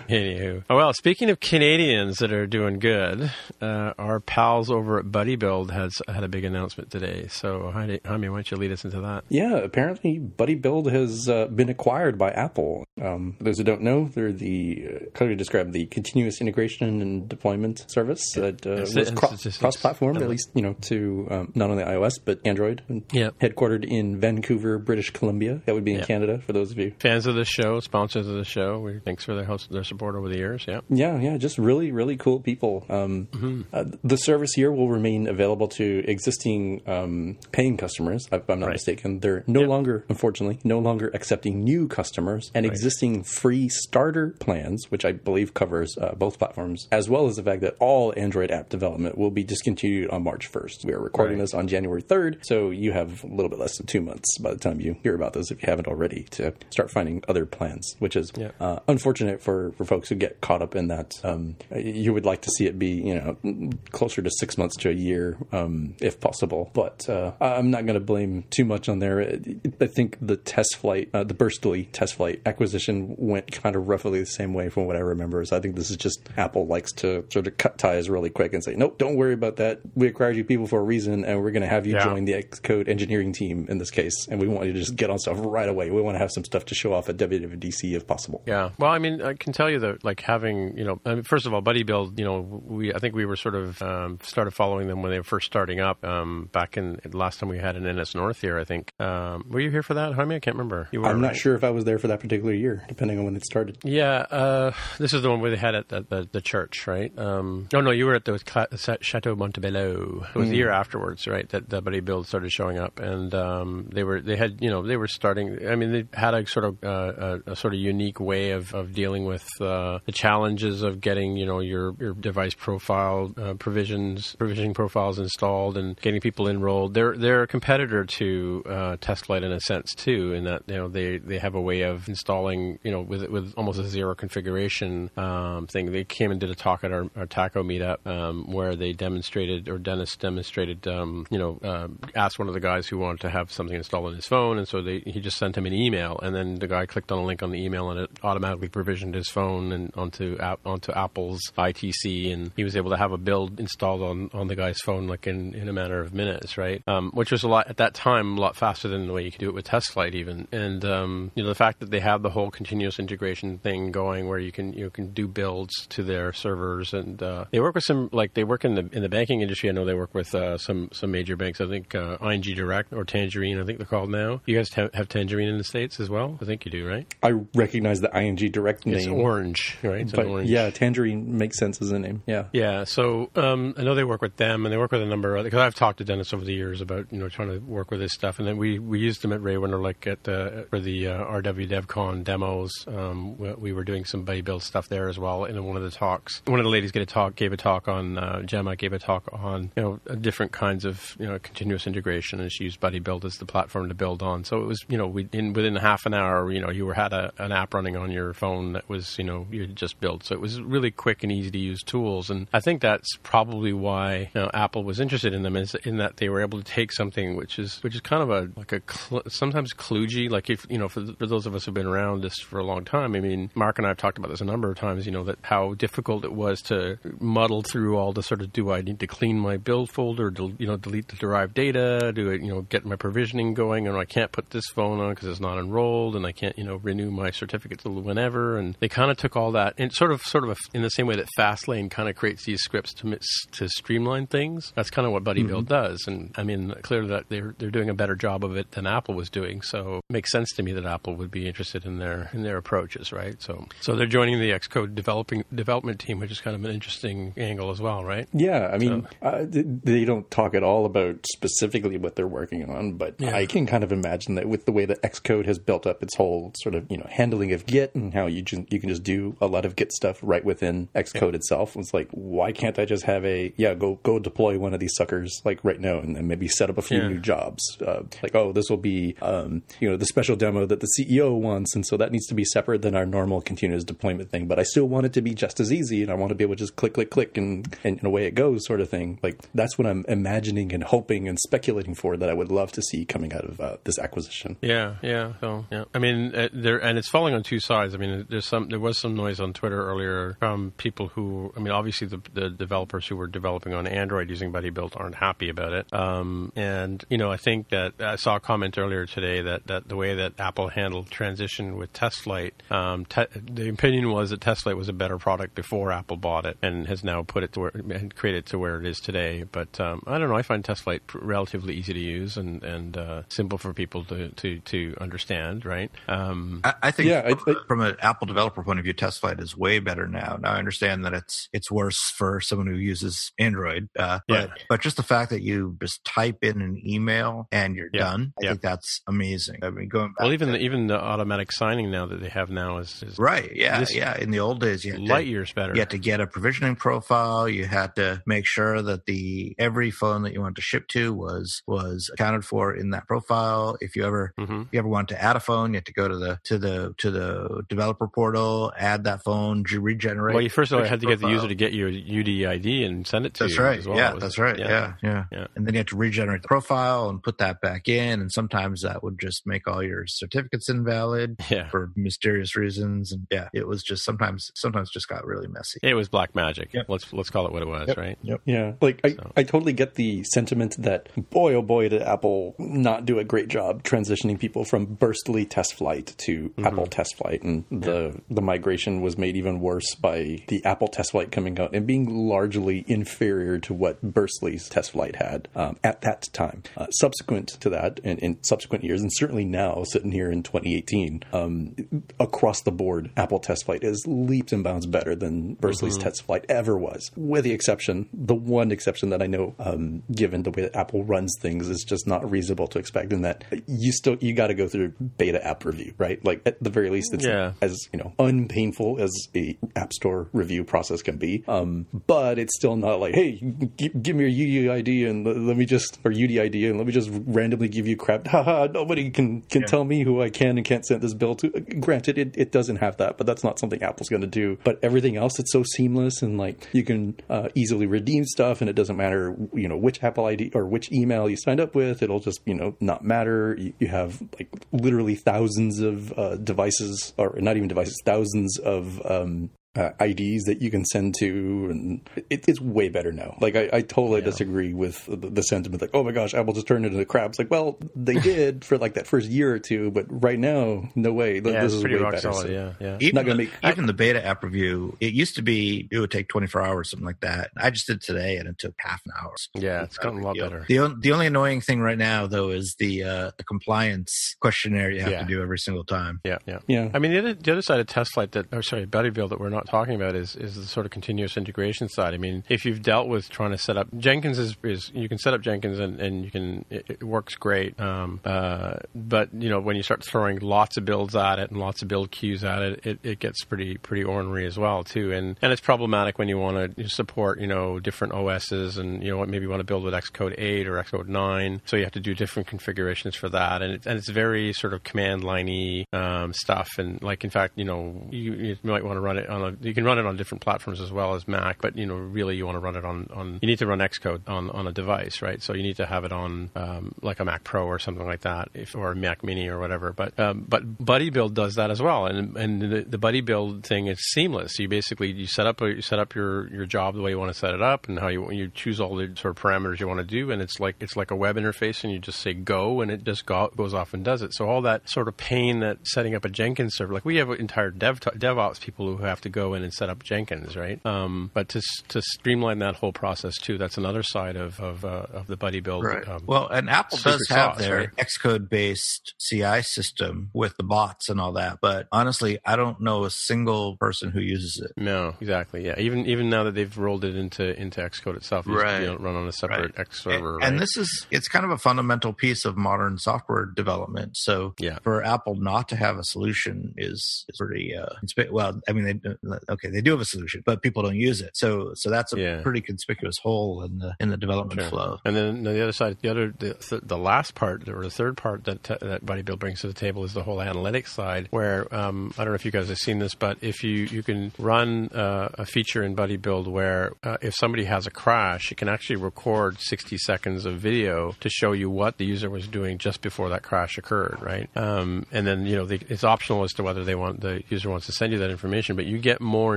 Speaker 1: Anywho, oh, well, speaking of Canadians that are doing good, uh, our pals over at Buddy Build has had a big announcement today. So, Jaime, why don't you lead us into that?
Speaker 2: Yeah, apparently Buddy Build has uh, been acquired by Apple. Um, those who don't know, they're the uh, how do you describe the continuous integration and deployment service that uh, was cro- cross-platform, at least you know to um, not only iOS but Android.
Speaker 1: Yeah,
Speaker 2: headquartered in Vancouver, British Columbia. That would be in Canada for those of you
Speaker 1: fans of the show, sponsors of the show. We, thanks for their host, their support over the years. Yeah,
Speaker 2: yeah, yeah. Just really, really cool people. Um, mm-hmm. uh, the service here will remain available to existing um, paying customers. If I'm not right. mistaken, they're no yep. longer, unfortunately, no longer accepting new customers and right. existing free starter plans, which I believe covers uh, both platforms, as well as the fact that all Android app development will be discontinued on March 1st. We are recording right. this on January 3rd, so you have a little bit less than two months by the time you hear about this, if you haven't already, to start finding other plans, which is yeah. uh, unfortunate for, for folks who get caught up in that. Um, you would like to see it be, you know, closer to six months to a year, um, if possible. But uh, I'm not going to blame too much on there. I think the TestFlight, uh, the Burstly TestFlight acquisition went kind of roughly the same way from what I remember. So I think this is just Apple likes to sort of cut ties really quick and say, nope, don't worry about that. We acquired you people for a reason, and we're going to have you yeah. join the Xcode engineering team in this case, and we want you to just get on stuff right away. We want to have some stuff to show off at WWDC if possible.
Speaker 1: Yeah. Well, I mean, I can tell you that like having, you know, I mean, first of all, Buddy Build, you know, we I think we were sort of um, started following them when they were first starting up um, back in last time we had an NS North here. I think um, were you here for that, Jaime? I can't remember.
Speaker 2: You were, I'm not right? sure if I was there for that particular year, depending on when it started.
Speaker 1: Yeah, uh, this is the one where they had it at the, the church, right? Um, oh no, you were at the Chateau Montebello. It was mm. the year afterwards, right? That, that Buddy Build started showing up, and um, they were they had you know they were starting. I mean, they had a sort of uh, a, a, sort of unique way of, of dealing with uh, the challenges of getting you know your your device profile uh, provisions provisioning profiles installed and getting people enrolled. They're they're a competitor to uh, in a sense too, in that you know they, they have a way of installing you know with with almost a zero configuration um, thing. They came and did a talk at our, our TACOW meetup um, where they demonstrated or Dennis demonstrated um, you know uh, asked one of the guys who wanted to have something installed on his phone, and so they he just sent him an email, and then the guy clicked on a link on the email, and it automatically provisioned his phone and onto onto Apple's ITC, and he was able to have a build installed on, on the guy's phone like in, in a matter of minutes, right? Um, which was a lot at that time, a lot faster than the way you could do it with TestFlight even. And um, you know fact that they have the whole continuous integration thing going, where you can you can do builds to their servers, and uh, they work with some like they work in the in the banking industry. I know they work with uh, some some major banks. I think uh, ING Direct or Tangerine, I think they're called now. You guys have Tangerine in the states as well. I think you do, right?
Speaker 2: I recognize the ING Direct name.
Speaker 1: It's orange, right? It's
Speaker 2: but
Speaker 1: orange.
Speaker 2: yeah, Tangerine makes sense as a name. Yeah,
Speaker 1: yeah. So um, I know they work with them, and they work with a number of because I've talked to Dennis over the years about you know trying to work with this stuff, and then we we used them at Ray when they're like at the for the uh, RW DevCon demos. Um, we were doing some buddy build stuff there as well. in one of the talks, one of the ladies gave a talk, gave a talk on uh, Gemma gave a talk on you know different kinds of you know continuous integration, and she used Buddy Build as the platform to build on. So it was you know we in within half an hour you know you were had a, an app running on your phone that was you know you just built. So it was really quick and easy to use tools, and I think that's probably why you know, Apple was interested in them is in that they were able to take something which is which is kind of a like a cl- sometimes kludgy. Like if you know for, for those of us who've been around this for a long time, I mean Mark and I have talked about this a number of times. You know that how difficult it was to muddle through all the sort of do I need to clean my build folder, do, you know delete the derived data, do I you know get my provisioning going, and I can't put this phone on because it's not enrolled, and I can't you know renew my certificate till whenever. And they kind of took all that and sort of sort of a, in the same way that Fastlane kind of creates these scripts to to streamline things. That's kind of what Buddy mm-hmm. Build does, and I mean clearly that they're they're doing a better job of it than Apple was doing. So it makes sense to me that Apple would be interested in their in their approaches, right? So so they're joining the Xcode developing development team, which is kind of an interesting angle as well, right?
Speaker 2: Yeah, I mean so. uh, they don't talk at all about specifically what they're working on, but yeah. I can kind of imagine that with the way that Xcode has built up its whole sort of you know handling of Git and how you just, you can just do a lot of Git stuff right within Xcode yeah. itself. It's like why can't I just have a yeah go go deploy one of these suckers like right now and then maybe set up a few yeah. new jobs uh, like oh this will be um, you know the special demo that the CEO wants and so that needs to be separate than our normal continuous deployment thing. But I still want it to be just as easy and I want to be able to just click click click and and, away it goes sort of thing. Like that's what I'm imagining and hoping and speculating for that I would love to see coming out of uh, this acquisition.
Speaker 1: Yeah, yeah. So yeah, I mean, uh, there and it's falling on two sides. I mean, there's some there was some noise on Twitter earlier from people who, I mean, obviously the, the developers who were developing on Android using Buddy Build aren't happy about it. Um, and you know, I think that I saw a comment earlier today that that the way that Apple handled transition with TestFlight, um, te- the opinion was that TestFlight was a better product before Apple bought it and has now put it to where and created it to where it is today. But um, I don't know. I find TestFlight relatively easy to use and and uh, simple for people to to, to understand. Right.
Speaker 3: Um, I, I, think yeah, from, I, from an Apple developer point of view, TestFlight is way better now. Now I understand that it's it's worse for someone who uses Android, uh, yeah. but but just the fact that you just type in an email and you're yeah. done, I yeah. think that's amazing. I mean, going
Speaker 1: well, even to, the, even the automatic signing now that they have now is, is
Speaker 3: right. Yeah, yeah. In the old days, you had
Speaker 1: light
Speaker 3: to,
Speaker 1: years better.
Speaker 3: You had to get a provisioning profile. You had to make sure that the every phone that you wanted to ship to was was accounted for in that profile. If you ever mm-hmm. if you ever want to add a phone, you had to go to the to the to the developer portal, add that phone, regenerate.
Speaker 1: Well, you first of all had to get the user to get your UDID and send it to
Speaker 3: that's
Speaker 1: you.
Speaker 3: Right.
Speaker 1: Well.
Speaker 3: Yeah, that's right. Yeah. Yeah, yeah, yeah. And then you had to regenerate the profile and put that back in. And sometimes that would just make all your certificates invalid
Speaker 1: yeah.
Speaker 3: for mysterious reasons. And yeah, it was just sometimes sometimes just got really messy.
Speaker 1: It was black magic. Yep. Let's let's call it what it was,
Speaker 2: yep.
Speaker 1: right?
Speaker 2: Yep. Yeah. Like I, so. I totally get the sentiment that boy oh boy did Apple not do a great job transitioning people from Burstly TestFlight to mm-hmm. Apple TestFlight, and the yeah. the migration was made even worse by the Apple TestFlight coming out and being largely inferior to what Burstly's TestFlight had um, at that time. Uh, subsequent to that, and in subsequent years, and certainly now, sitting here in 2018, um, across the board, Apple TestFlight is leaps and bounds better than Burstly's mm-hmm. TestFlight ever was, with the exception, the one exception that I know, um, given the way that Apple runs things, is just not reasonable to expect. In that you still you got to go through beta app review, right? Like at the very least, it's yeah. as you know unpainful as a app store review process can be. Um, but it's still not like, hey, g- give me your UUID and l- let me just or UDID and let me just randomly give you crap. Haha, nobody can can yeah. tell me who I can and can't send this bill to. Granted, it, it doesn't have that, but that's not something Apple's going to do. But everything else, it's so seamless and like you can uh, easily redeem stuff, and it doesn't matter, you know, which Apple ID or which email you signed up with. It'll just you know not matter. You, you have like literally thousands of uh, devices, or not even devices, thousands of um, uh, IDs that you can send to, and it, it's way better now. Like I, I totally yeah. disagree with the, the, sentiment, like, oh my gosh, Apple just turned into the crap. It's like, well, they did for like that first year or two, but right now, no way.
Speaker 1: Yeah,
Speaker 2: this is
Speaker 1: way
Speaker 2: better.
Speaker 1: Solid, so yeah, yeah.
Speaker 3: Even, the, make, even the beta app review, it used to be it would take 24 hours, something like that. I just did today, and it took half an hour.
Speaker 1: Yeah, it's gotten a lot better.
Speaker 3: The the only annoying thing right now, though, is the uh, the compliance questionnaire you have
Speaker 1: yeah.
Speaker 3: to do every single time.
Speaker 1: Yeah, yeah, yeah. I mean, the other, the other side of TestFlight that, or sorry, Buddy that we're not talking about is is the sort of continuous integration side. I mean, if you've dealt with trying to set up Jenkins is, is you can set up Jenkins and, and you can it, it works great. Um, uh, but you know when you start throwing lots of builds at it and lots of build queues at it, it, it gets pretty pretty ornery as well too. And and it's problematic when you want to support you know different OSs and you know maybe you want to build with Xcode 8 or Xcode 9, so you have to do different configurations for that. And it, and it's very sort of command liney um, stuff. And like in fact, you know you, you might want to run it on a you can run it on different platforms as well as Mac, but you know, really you want to run it on, on you need to run Xcode on, on a device, right? So you need to have it on um, like a Mac Pro or something like that, if, or a Mac Mini or whatever. But um, but Buddy Build does that as well, and and the, the Buddy Build thing is seamless. You basically you set up you set up your, your job the way you want to set it up, and how you you choose all the sort of parameters you want to do, and it's like it's like a web interface, and you just say go, and it just go, goes off and does it. So all that sort of pain that setting up a Jenkins server, like we have entire dev DevOps people who have to go in and set up Jenkins, right? Um, but to to streamline that whole process too, that's another side of of, uh, of the Buddy Build.
Speaker 3: Right.
Speaker 1: Um,
Speaker 3: well, and Apple does have sauce, their right? Xcode based CI system with the bots and all that. But honestly, I don't know a single person who uses it.
Speaker 1: No, exactly. Yeah, even even now that they've rolled it into into Xcode itself, you right. Just, run on a separate right. X server.
Speaker 3: And,
Speaker 1: right?
Speaker 3: and, this is it's kind of a fundamental piece of modern software development. So
Speaker 1: yeah.
Speaker 3: for Apple not to have a solution is, is pretty uh, well. I mean, they, okay, they do have a solution, but people don't use it. So so that's a yeah. pretty conspicuous hole in the in the development sure. flow.
Speaker 1: And then the other side, the other the, the last part or the third part that that BuddyBuild brings to the table is the whole analytics side, where um, I don't know if you guys have seen this, but if you you can run uh, a feature in BuddyBuild where uh, if somebody has a crash, it can actually record 60 seconds of video to show you what the user was doing just before that crash occurred, right? Um, and then you know the, it's optional as to whether they want the user wants to send you that information, but you get more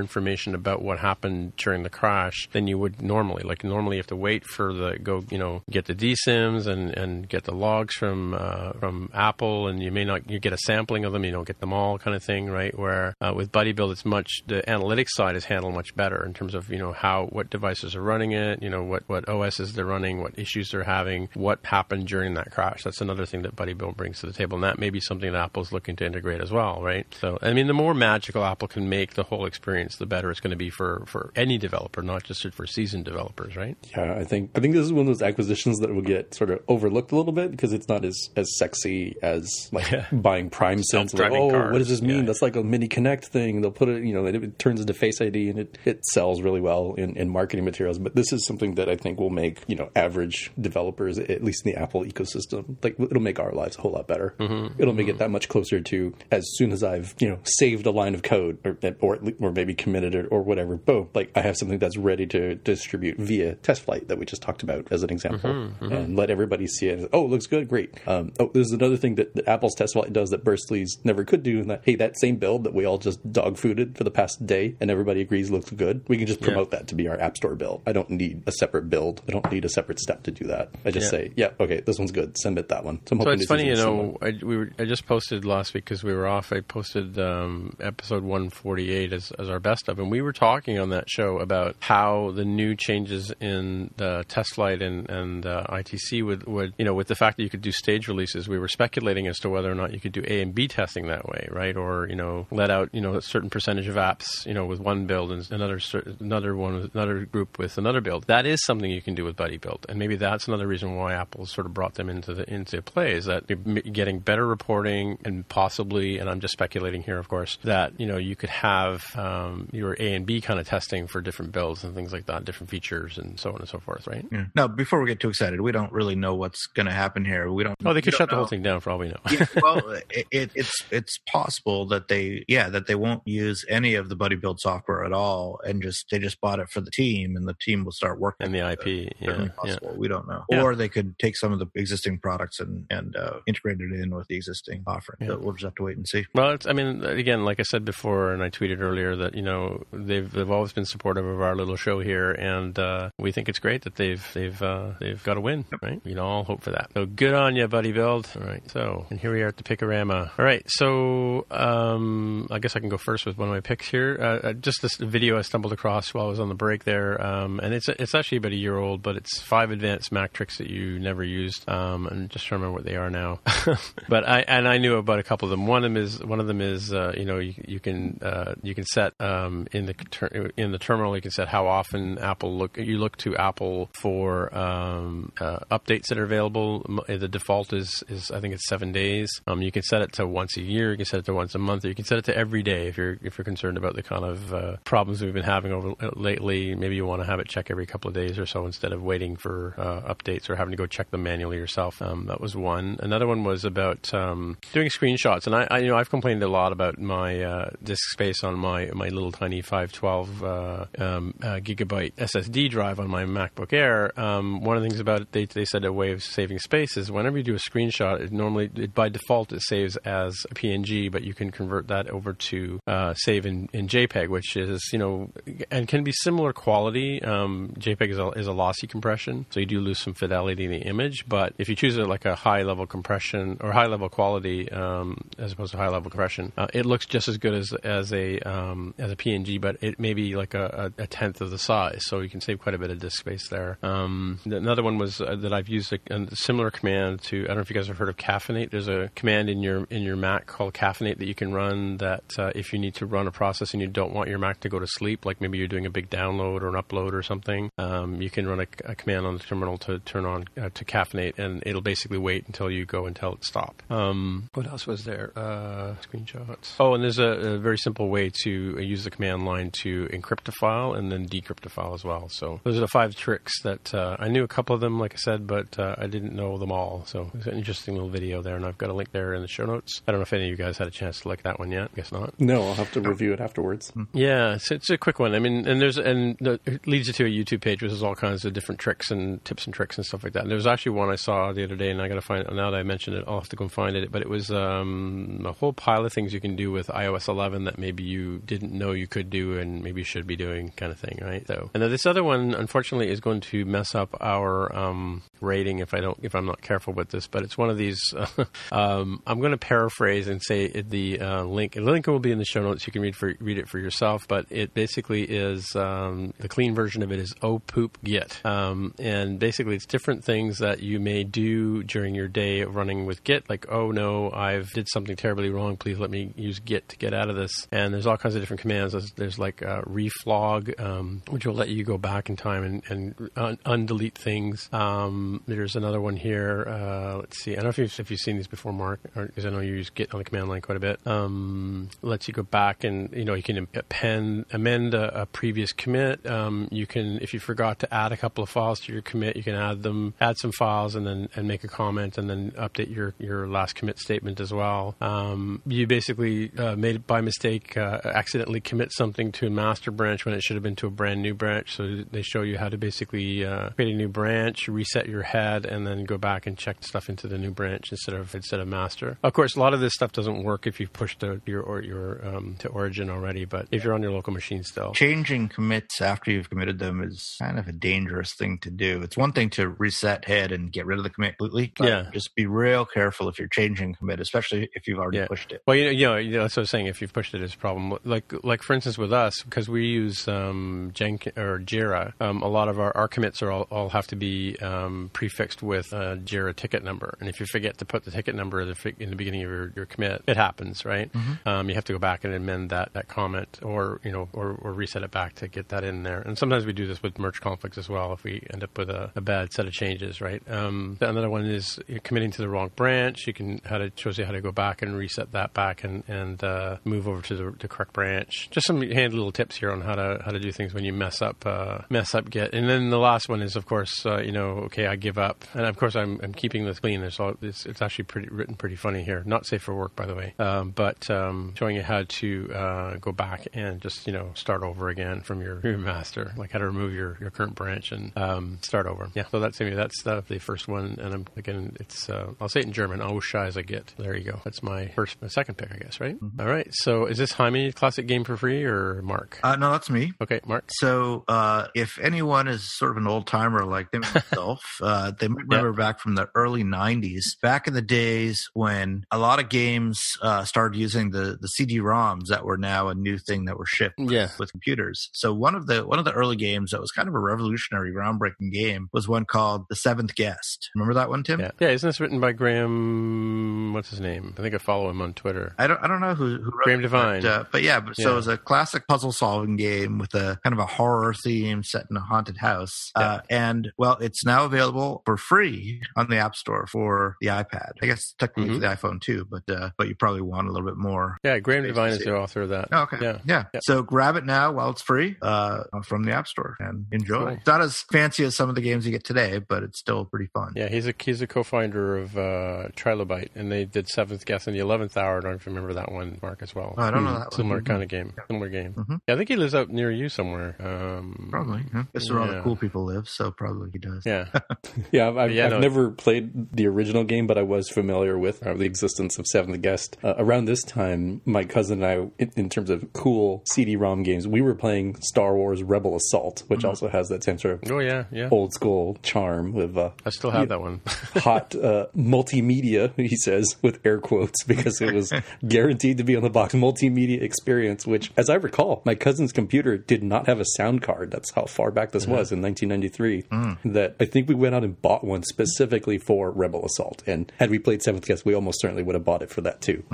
Speaker 1: information about what happened during the crash than you would normally. Like normally, you have to wait for the go, you know, get the dSYMs and, and get the logs from uh, from Apple, and you may not you get a sampling of them, you don't get them all, kind of thing, right? Where uh, with BuddyBuild, it's much the analytics side is handled much better in terms of you know how what devices are running it, you know what what OSs they're running, what issues they're having, what happened during that crash. That's another thing that BuddyBuild brings to the table, and that may be something that Apple's looking to integrate as well, right? So I mean, the more magical Apple can make the whole experience, the better it's going to be for for any developer, not just for seasoned developers, right?
Speaker 2: Yeah, I think I think this is one of those acquisitions that will get sort of overlooked a little bit because it's not as as sexy as like yeah. buying PrimeSense. Like, oh, cars. what does this mean? Yeah. That's like a mini Kinect thing. They'll put it, you know, it, it, turns into Face ID and it, it sells really well in, in marketing materials. But this is something that I think will make you know average developers, at least in the Apple ecosystem, like it'll make our lives a whole lot better. Mm-hmm. It'll make mm-hmm. it that much closer to as soon as I've you know saved a line of code or or, or maybe committed it or whatever. Boom, like I have something that's ready to distribute via TestFlight that we just talked about as an example, mm-hmm, mm-hmm. and let everybody see it. Oh, it looks good, great. Um, oh, there's another thing that, that, Apple's TestFlight does that Burstly's never could do, and that hey, that same build that we all just dog fooded for the past day and everybody agrees looks good, we can just promote yeah. that to be our App Store build. I don't need a separate build. I don't need a separate step to do that. I just yeah. say, yeah, okay, this one's good. Send it that one.
Speaker 1: So, so it's funny, you know, I, we were, I just posted last week because we were off. I posted um, episode 148 as, as our best of, and we were talking on that show about how the new changes in the TestFlight and, and uh, ITC would, would, you know, with the fact that you could do stage releases, we were speculating as to whether or not you could do A and B testing that way, right? Or, you know, let out, you know, a certain percentage of apps, you know, with one build and another another one with another group with another build. That is something you can do with Buddy Build. and maybe that's another reason why Apple sort of brought them into the into play is that you're getting better reporting and possibly, and I'm just speculating here, of course, that you know you could have um, your A and B kind of testing for different builds and things like that, different features and so on and so forth, right?
Speaker 3: Yeah. Now, before we get too excited, we don't really know what's going to happen here. We don't.
Speaker 1: Oh, they could shut the whole thing down for all we know.
Speaker 3: yeah, well, it, it, it's it's possible that they yeah that they won't use any of the BuddyBuild software at all, and just they just bought it for the team, and the team will start working.
Speaker 1: And the IP, yeah,
Speaker 3: possible. Yeah. We don't know. Or they could take some of the existing products and and uh, integrate it in with the existing offering. We'll just have to wait and see.
Speaker 1: Well, I mean, again, like I said before, and I tweeted earlier that you know they've they've always been supportive of our little show here, and uh, we think it's great that they've they've uh, they've got a win, right? We can all hope for that. So good on you, BuddyBuild. All right. So and here we are at the Pickorama. All right. So um, I guess I can go first with one of my picks here. Uh, uh just this video I stumbled across while I was on the break there, um, and it's it's actually about a year old, but it's five advanced Mac tricks that you never used, um, and just to remember what they are now. but I and I knew about a couple of them. One of them is one of them is uh, you know you, you can uh, you can set um, in the ter- in the terminal you can set how often Apple look you look to Apple for um, uh, updates that are available. The default is is I think it's seven days. Um, you can set it to once a year. You can set it to once a month. You can set it to every day if you're if you're concerned about the kind of uh, problems we've been having over uh, lately. Maybe you want to have it check every couple of days or so instead of waiting for uh, updates or having to go check them manually yourself. Um, that was one. Another one was about um, doing screenshots, and I, I, you know I've complained a lot about my uh, disk space on my my little tiny 512 uh, um, uh, gigabyte SSD drive on my MacBook Air. Um, one of the things about it, they they said a way of saving space is whenever you do a screenshot, it normally it, by default it saves as a PNG, but you can convert that over to uh, save in, in JPEG, which is you know and can be similar quality. Um, JPEG is a, is a lossy compression, so you do lose some fidelity in the image. But if you choose it like a high level compression or high level quality um, as opposed to high level compression, uh, it looks just as good as as a um, as a PNG, but it may be like a, a, tenth of the size, so you can save quite a bit of disk space there. Um, another one was uh, that I've used a, a, similar command to. I don't know if you guys have heard of Caffeinate. There's a command in your in your Mac called Caffeinate that you can run that uh, if you need to run a process and you don't want your Mac to go to sleep, like maybe you're doing a big download or an upload or something, um, you can run a, a, command on the terminal to turn on uh, to caffeinate, and it'll basically wait until you go and tell it stop. Um, what else was there? Uh, screenshots. Oh, and there's a, a, very simple way to to use the command line to encrypt a file and then decrypt a file as well. So those are the five tricks that uh, I knew a couple of them, like I said, but uh, I didn't know them all. So it's an interesting little video there, and I've got a link there in the show notes. I don't know if any of you guys had a chance to look at that one yet. I guess not.
Speaker 2: No, I'll have to review it afterwards.
Speaker 1: Yeah, it's, it's a quick one. I mean, and there's and it leads you to a YouTube page, which has all kinds of different tricks and tips and tricks and stuff like that. And there was actually one I saw the other day, and I got to find it. Now that I mentioned it, I'll have to go and find it. But it was um, a whole pile of things you can do with iOS 11 that maybe you didn't know you could do and maybe should be doing, kind of thing, right? So, and then this other one, unfortunately, is going to mess up our um, rating if I don't if I'm not careful with this. But it's one of these. Um, I'm going to paraphrase and say the uh, link. The link will be in the show notes. You can read for read it for yourself. But it basically is um, the clean version of it is oh poop git, um, and basically it's different things that you may do during your day running with git, like oh no, I've did something terribly wrong. Please let me use git to get out of this. And there's all kinds of different commands. There's, there's like uh, reflog, um, which will let you go back in time and, and un- undelete things. Um, there's another one here. Uh, let's see. I don't know if you've, if you've seen these before, Mark, because I know you use Git on the command line quite a bit. Um, lets you go back and you know you can append amend a, a previous commit. Um, you can if you forgot to add a couple of files to your commit, you can add them, add some files, and then and make a comment, and then update your your last commit statement as well. Um, you basically uh, made it by mistake uh, accidentally commit something to a master branch when it should have been to a brand new branch. So they show you how to basically uh, create a new branch, reset your head, and then go back and check stuff into the new branch instead of instead of master. Of course, a lot of this stuff doesn't work if you've pushed to your or your um, to origin already, but if you're on your local machine still,
Speaker 3: changing commits after you've committed them is kind of a dangerous thing to do. It's one thing to reset head and get rid of the commit completely.
Speaker 1: yeah,
Speaker 3: just be real careful if you're changing commit, especially if you've already
Speaker 1: yeah.
Speaker 3: pushed it.
Speaker 1: Well, you know, you know, you know, that's what I was saying. If you've pushed it, it's a problem. Like, like for instance, with us, because we use um, Jenkins or Jira, um, a lot of our, our commits are all, all have to be um, prefixed with a Jira ticket number. And if you forget to put the ticket number in the beginning of your, your commit, it happens, right?
Speaker 3: Mm-hmm.
Speaker 1: Um, you have to go back and amend that, that comment, or you know, or, or reset it back to get that in there. And sometimes we do this with merge conflicts as well. If we end up with a, a bad set of changes, right? Um, another one is committing to the wrong branch. You can how to shows you how to go back and reset that back and and uh, move over to the, the, correct branch. Just some handy little tips here on how to how to do things when you mess up uh, mess up Git. And then the last one is of course uh, you know okay I give up. And of course I'm, I'm keeping this clean. There's all, it's, it's actually pretty written pretty funny here. Not safe for work by the way, um, but um, showing you how to uh, go back and just you know start over again from your, your master, like how to remove your, your current branch and um, start over. Yeah, so that's that's the, the first one. And I'm again it's uh, I'll say it in German. Oh shy as I get. There you go. That's my first my second pick I guess right.
Speaker 3: Mm-hmm.
Speaker 1: All right. So is this Jaime classic game for free or Mark?
Speaker 3: Uh, no, that's me.
Speaker 1: Okay, Mark.
Speaker 3: So uh, if anyone is sort of an old timer like myself, uh, they might remember back from the early '90s, back in the days when a lot of games uh, started using the the CD-ROMs that were now a new thing that were shipped
Speaker 1: yeah.
Speaker 3: with computers. So one of the one of the early games that was kind of a revolutionary, groundbreaking game was one called The Seventh Guest. Remember that one, Tim?
Speaker 1: Yeah, yeah. Isn't this written by Graham? What's his name? I think I follow him on Twitter.
Speaker 3: I don't I don't know who, who wrote
Speaker 1: Graham Devine.
Speaker 3: But, uh, but yeah, but,
Speaker 1: Yeah.
Speaker 3: so it was a classic puzzle solving game with a kind of a horror theme set in a haunted house. Uh, and well, it's now available for free on the App Store for the iPad. I guess technically
Speaker 1: Mhm.
Speaker 3: for the iPhone too, but uh, but you probably want a little bit more.
Speaker 1: Yeah, Graham Devine is the author of that.
Speaker 3: Oh, okay.
Speaker 1: Yeah.
Speaker 3: yeah.
Speaker 1: Yeah.
Speaker 3: So grab it now while it's free uh, from the App Store and enjoy.
Speaker 1: Cool.
Speaker 3: It's not as fancy as some of the games you get today, but it's still pretty fun.
Speaker 1: Yeah, he's a he's a co-founder of uh, Trilobyte, and they did Seventh Guest in the Eleventh Hour. I don't know if you remember that one, Mark, as well.
Speaker 3: Oh, I don't know that one.
Speaker 1: Similar. Kind of game. Similar game.
Speaker 3: Mhm.
Speaker 1: Yeah, I think he lives out near you somewhere. Um,
Speaker 3: Probably. Yeah. This is where all the cool people live, so probably he does.
Speaker 1: Yeah.
Speaker 2: Yeah, I've, I've,
Speaker 1: Yeah,
Speaker 2: I've
Speaker 1: no.
Speaker 2: never played the original game, but I was familiar with uh, the existence of Seventh Guest. Uh, around this time, my cousin and I, in, in terms of cool CD-ROM games, we were playing Star Wars Rebel Assault, which also has that same sort of
Speaker 1: Oh yeah, yeah.
Speaker 2: old school charm with uh,
Speaker 1: I still have that one.
Speaker 2: hot uh, multimedia, he says, with air quotes, because it was guaranteed to be on the box. Multimedia experience, which, as I recall, my cousin's computer did not have a sound card. That's how far back this was in 1993. That I think we went out and bought one specifically for Rebel Assault. And had we played Seventh Guest, we almost certainly would have bought it for that too.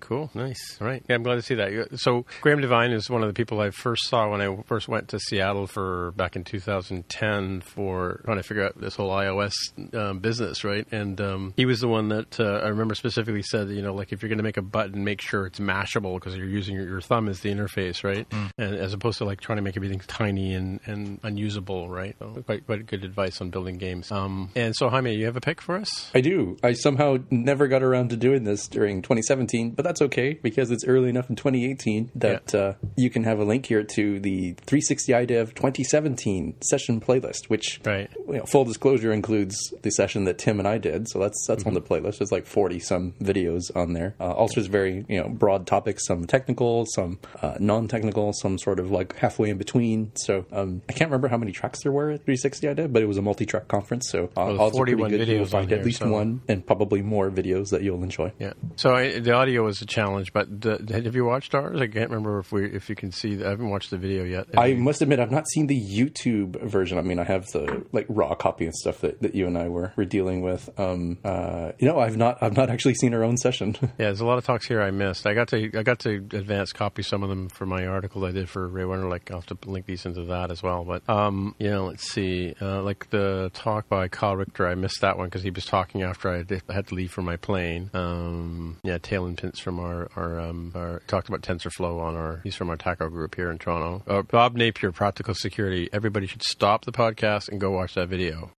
Speaker 1: Cool, nice. All right, yeah, I'm glad to see that. So Graham Devine is one of the people I first saw when I first went to Seattle for back in 2010 for trying to figure out this whole iOS um, business, right? And um, he was the one that uh, I remember specifically said, you know, like if you're going to make a button, make sure it's mashable because you're using your, your thumb is the interface, right? Mm. And as opposed to like trying to make everything tiny and, and unusable, right? So quite quite good advice on building games. Um, and so Jaime, you have a pick for us?
Speaker 2: I do. I somehow never got around to doing this during 2017, but that's okay because it's early enough in 2018 that yeah. uh, you can have a link here to the 360iDev 2017 session playlist, which right. You know, full disclosure includes the session that Tim and I did. So that's that's mm-hmm. on the playlist. There's like 40 some videos on there. Uh, also, it's very you know broad topics, some technical, some uh, non-technical, some sort of like halfway in between. So um, I can't remember how many tracks there were at 360iDev, but it was a multi-track conference. So uh,
Speaker 1: well, 41 videos. You'll
Speaker 2: find
Speaker 1: at
Speaker 2: least
Speaker 1: so.
Speaker 2: one and probably more videos that you'll enjoy.
Speaker 1: Yeah. So I, the audio was a challenge, but the, have you watched ours? I can't remember if we if you can see. The, I haven't watched the video yet.
Speaker 2: Have I you? must admit I've not seen the YouTube version. I mean, I have the like raw copy and stuff that, that you and I were, were dealing with. Um, uh, you know, I've not I've not actually seen our own session.
Speaker 1: yeah, there's a lot of talks here I missed. I got to I got to advance copy some of them for my article I did for Ray Wenderlich. I'll have to link these into that as well. But um, yeah, let's see. Uh, like the talk by Kyle Richter, I missed that one because he was talking after I, had to leave for my plane. Um, yeah, Talon Pintz from our our, um, our talked about TensorFlow on our he's from our TACOW group here in Toronto. Uh, Rob Napier, Practical Security. Everybody should stop the podcast and go watch that video.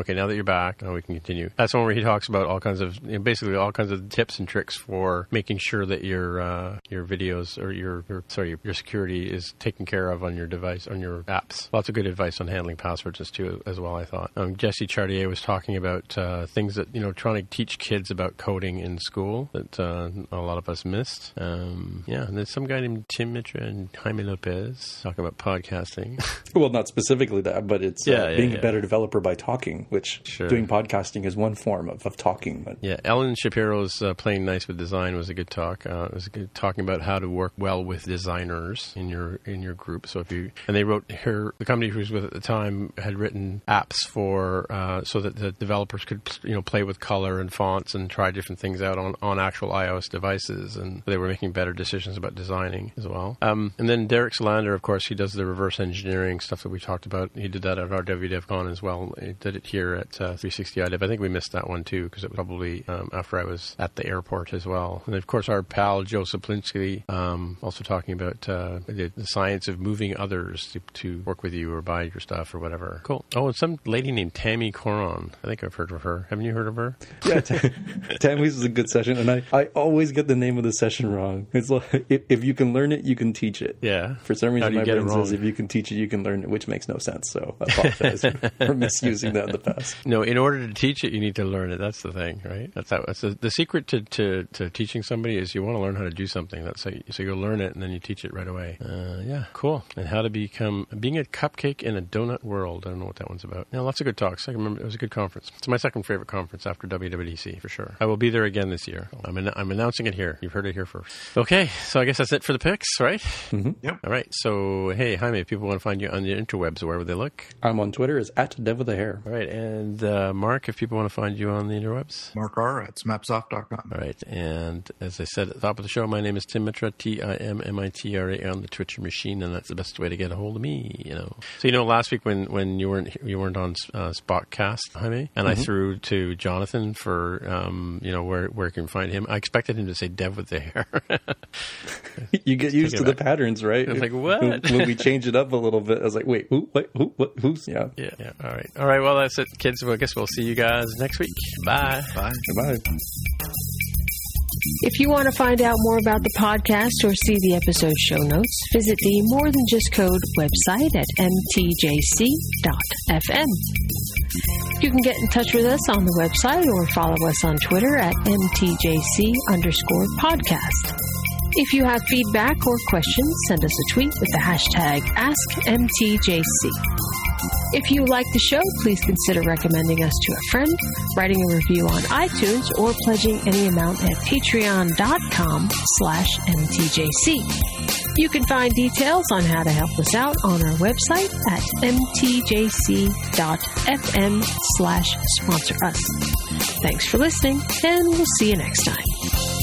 Speaker 1: Okay, now that you're back, now we can continue. That's one where he talks about all kinds of, you know, basically all kinds of tips and tricks for making sure that your uh, your videos or your, your sorry your security is taken care of on your device on your apps. Lots of good advice on handling passwords as too as well. I thought um, Jesse Chartier was talking about uh, things that you know trying to teach kids about coding in school that uh, a lot of us missed. Um, yeah, and there's some guy named Tim Mitra and Jaime Lopez talking about podcasting.
Speaker 2: well, not specifically that, but it's uh, yeah, yeah, being yeah. a better developer by talking which sure. doing podcasting is one form of, of talking. But
Speaker 1: yeah, Ellen Shapiro's uh, playing nice with design was a good talk. Uh, it was good talking about how to work well with designers in your in your group. So if you and they wrote her the company she was with at the time had written apps for uh, so that the developers could you know play with color and fonts and try different things out on on actual iOS devices, and they were making better decisions about designing as well. Um, and then Derek Selander, of course, he does the reverse engineering stuff that we talked about. He did that at RWDevCon as well. He did it here here at uh, 360iDev. I think we missed that one too because it was probably um, after I was at the airport as well. And of course, our pal Joe Cieplinski um, also talking about uh, the, the, science of moving others to, to, work with you or buy your stuff or whatever. Cool. Oh, and some lady named Tammy Coron. I think I've heard of her. Haven't you heard of her?
Speaker 2: Yeah, t- Tammy's is a good session, and I, I always get the name of the session wrong. It's like if, if you can learn it, you can teach it.
Speaker 1: Yeah.
Speaker 2: For some reason, my brain says if you can teach it, you can learn it, which makes no sense. So I apologize for misusing that in the
Speaker 1: no, in order to teach it, you need to learn it. That's the thing, right? That's how. That's the, the secret to, to, to teaching somebody is you want to learn how to do something. That's how you, so you'll learn it and then you teach it right away. Uh, yeah, cool. And how to become being a cupcake in a donut world. I don't know what that one's about. Yeah, lots of good talks. I remember it was a good conference. It's my second favorite conference after WWDC for sure. I will be there again this year. I'm an, I'm announcing it here. You've heard it here first. Okay, so I guess that's it for the picks, right?
Speaker 2: Mm-hmm.
Speaker 1: Yep. All right. So hey, Jaime, if people want to find you on the interwebs, wherever they look?
Speaker 2: I'm on Twitter as at Dev with a hair.
Speaker 1: All right, and uh, Mark, if people want to find you on the interwebs?
Speaker 3: Mark R at smapsoft.com.
Speaker 1: All right. And as I said at the top of the show, my name is Tim Mitra, T I M M I T R A on the Twitch machine, and that's the best way to get a hold of me, you know. So, you know, last week when, when you weren't you weren't on uh, Spotcast, Jaime, and mm-hmm. I threw to Jonathan for, um, you know, where, where can find him, I expected him to say Dev with the hair.
Speaker 2: you get used to the patterns, right?
Speaker 1: I was like, what?
Speaker 2: when we change it up a little bit, I was like, wait, who, what, who, what, who's,
Speaker 1: yeah. Yeah, yeah. All right. All right. Well, that's it, kids. Well, I guess we'll see you guys next week. Bye.
Speaker 3: Bye.
Speaker 2: Goodbye.
Speaker 4: If you want to find out more about the podcast or see the episode show notes, visit the More Than Just Code website at mtjc.fm. You can get in touch with us on the website or follow us on Twitter at mtjc underscore podcast. If you have feedback or questions, send us a tweet with the hashtag AskMTJC. If you like the show, please consider recommending us to a friend, writing a review on iTunes, or pledging any amount at patreon.com slash mtjc. You can find details on how to help us out on our website at mtjc.fm slash sponsor us. Thanks for listening, and we'll see you next time.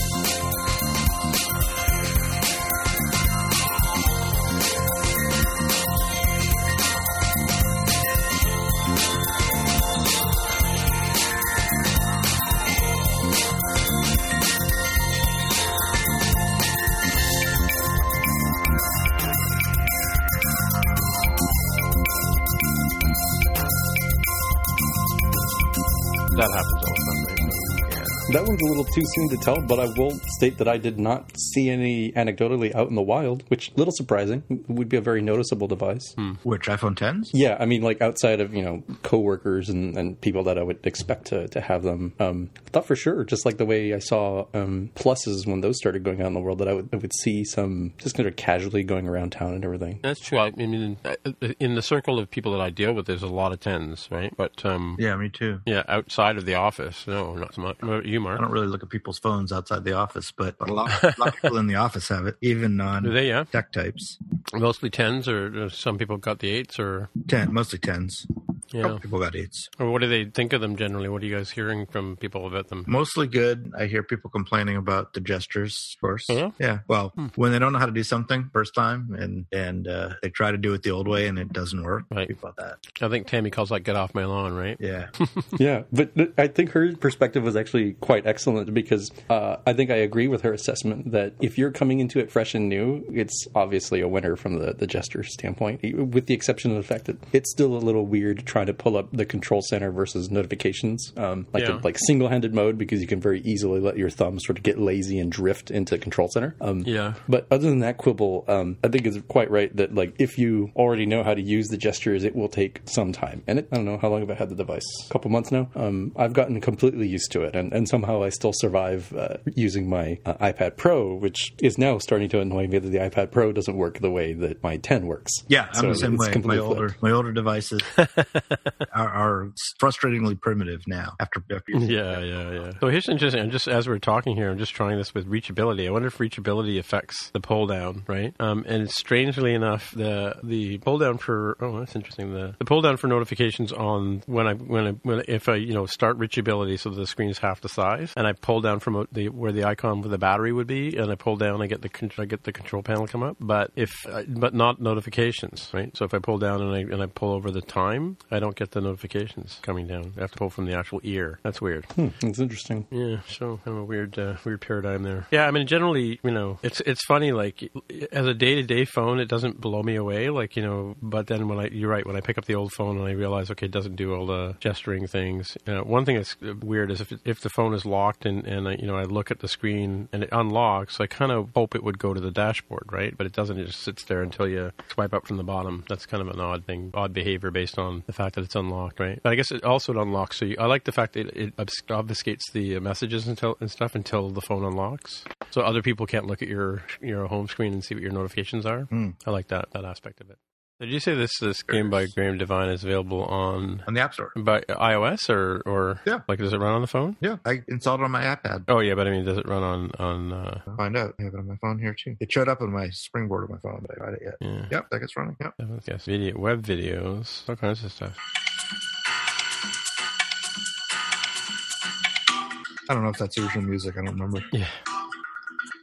Speaker 1: that happens.
Speaker 2: That one's a little too soon to tell, but I will state that I did not see any anecdotally out in the wild, which little surprising. Would be a very noticeable device.
Speaker 3: Which iPhone 10s?
Speaker 2: Yeah, I mean, like outside of you know coworkers and, and people that I would expect to, to have them. Um, I thought for sure, just like the way I saw um, pluses when those started going out in the world, that I would I would see some just kind of casually going around town and everything.
Speaker 1: That's true. I mean, in, in the circle of people that I deal with, there's a lot of tens, right? But um,
Speaker 3: Yeah, me too.
Speaker 1: yeah, outside of the office, no, not so much. What about you, Mark?
Speaker 3: I don't really look at people's phones outside the office, but, but a, lot, a lot of people in the office have it, even non
Speaker 1: Do they? Yeah,
Speaker 3: tech types.
Speaker 1: mostly tens, or uh, some people got the eights, or
Speaker 3: Ten, mostly tens. A
Speaker 1: yeah.
Speaker 3: couple people got eights.
Speaker 1: Or what do they think of them generally? What are you guys hearing from people about them?
Speaker 3: Mostly good. I hear people complaining about the gestures, of course.
Speaker 1: Yeah?
Speaker 3: Yeah. Well, when they don't know how to do something first time and and uh, they try to do it the old way and it doesn't work.
Speaker 1: Right.
Speaker 3: People about that.
Speaker 1: I think Tammy calls that "get off my lawn," right?
Speaker 3: Yeah.
Speaker 2: Yeah, but I think her perspective was actually quite excellent because uh, I think I agree with her assessment that if you're coming into it fresh and new, it's obviously a winner from the, the gesture standpoint, with the exception of the fact that it's still a little weird trying to pull up the control center versus notifications, um, like
Speaker 1: Yeah.
Speaker 2: like single handed mode because you can very easily let your thumb sort of get lazy and drift into control center. Um,
Speaker 1: Yeah.
Speaker 2: but other than that quibble, um, I think it's quite right that like if you already know how to use the gestures, it will take some time. And it, I don't know how long have I had the device? A couple months now. Um, I've gotten completely used to it, and, and somehow I still survive uh, using my uh, iPad Pro, which is now starting to annoy me that the iPad Pro doesn't work the way that my 10 works.
Speaker 3: Yeah, I'm
Speaker 2: So
Speaker 3: the same
Speaker 2: it's
Speaker 3: way. My
Speaker 2: completely
Speaker 3: older
Speaker 2: flipped.
Speaker 3: my older devices are, are frustratingly primitive now. After, after
Speaker 1: Yeah, yeah, yeah. So here's interesting. I'm just as we're talking here, I'm just trying this with reachability. I wonder if reachability affects the pull down, right? Um, and strangely enough, the the pull down for oh, that's interesting. The the pull down for notifications on when I when I when if I you know start reachability, so the screen is half the size, and I pull down from the where the icon for the battery would be, and I pull down, I get the I get the control panel come up, but if uh, but not notifications, right? So if I pull down and I and I pull over the time, don't get the notifications coming down. I have to pull from the actual ear. That's weird.
Speaker 2: Hmm, it's interesting.
Speaker 1: Yeah, so kind of a weird, uh, weird paradigm there. Yeah, I mean, generally, you know, it's it's funny. Like as a day to day phone, it doesn't blow me away. Like you know, but then when I, you're right, when I pick up the old phone and I realize, okay, it doesn't do all the gesturing things. Uh, one thing that's weird is if if the phone is locked and and I, you know I look at the screen and it unlocks, I kind of hope it would go to the dashboard, right? But it doesn't. It just sits there until you swipe up from the bottom. That's kind of an odd thing, odd behavior based on the fact that it's unlocked, right? But I guess it also it unlocks. So you, I like the fact that it obs- obfuscates the uh, messages until and stuff until the phone unlocks, so other people can't look at your your home screen and see what your notifications are. I like that that aspect of it. Did you say this this game by Graham Devine is available on
Speaker 3: on the App Store.
Speaker 1: by iOS or or
Speaker 3: Yeah.
Speaker 1: like does it run on the phone?
Speaker 3: Yeah, I installed it on my iPad.
Speaker 1: Oh yeah, but I mean, does it run on on? Uh,
Speaker 3: I'll find out. I have it on my phone here too. It showed up on my springboard of my phone, but I tried it yet.
Speaker 1: yeah.
Speaker 3: Yep, that gets running. Yep.
Speaker 1: Guess video, web videos, all kinds of stuff.
Speaker 3: I don't know if that's original music. I don't remember.
Speaker 1: Yeah.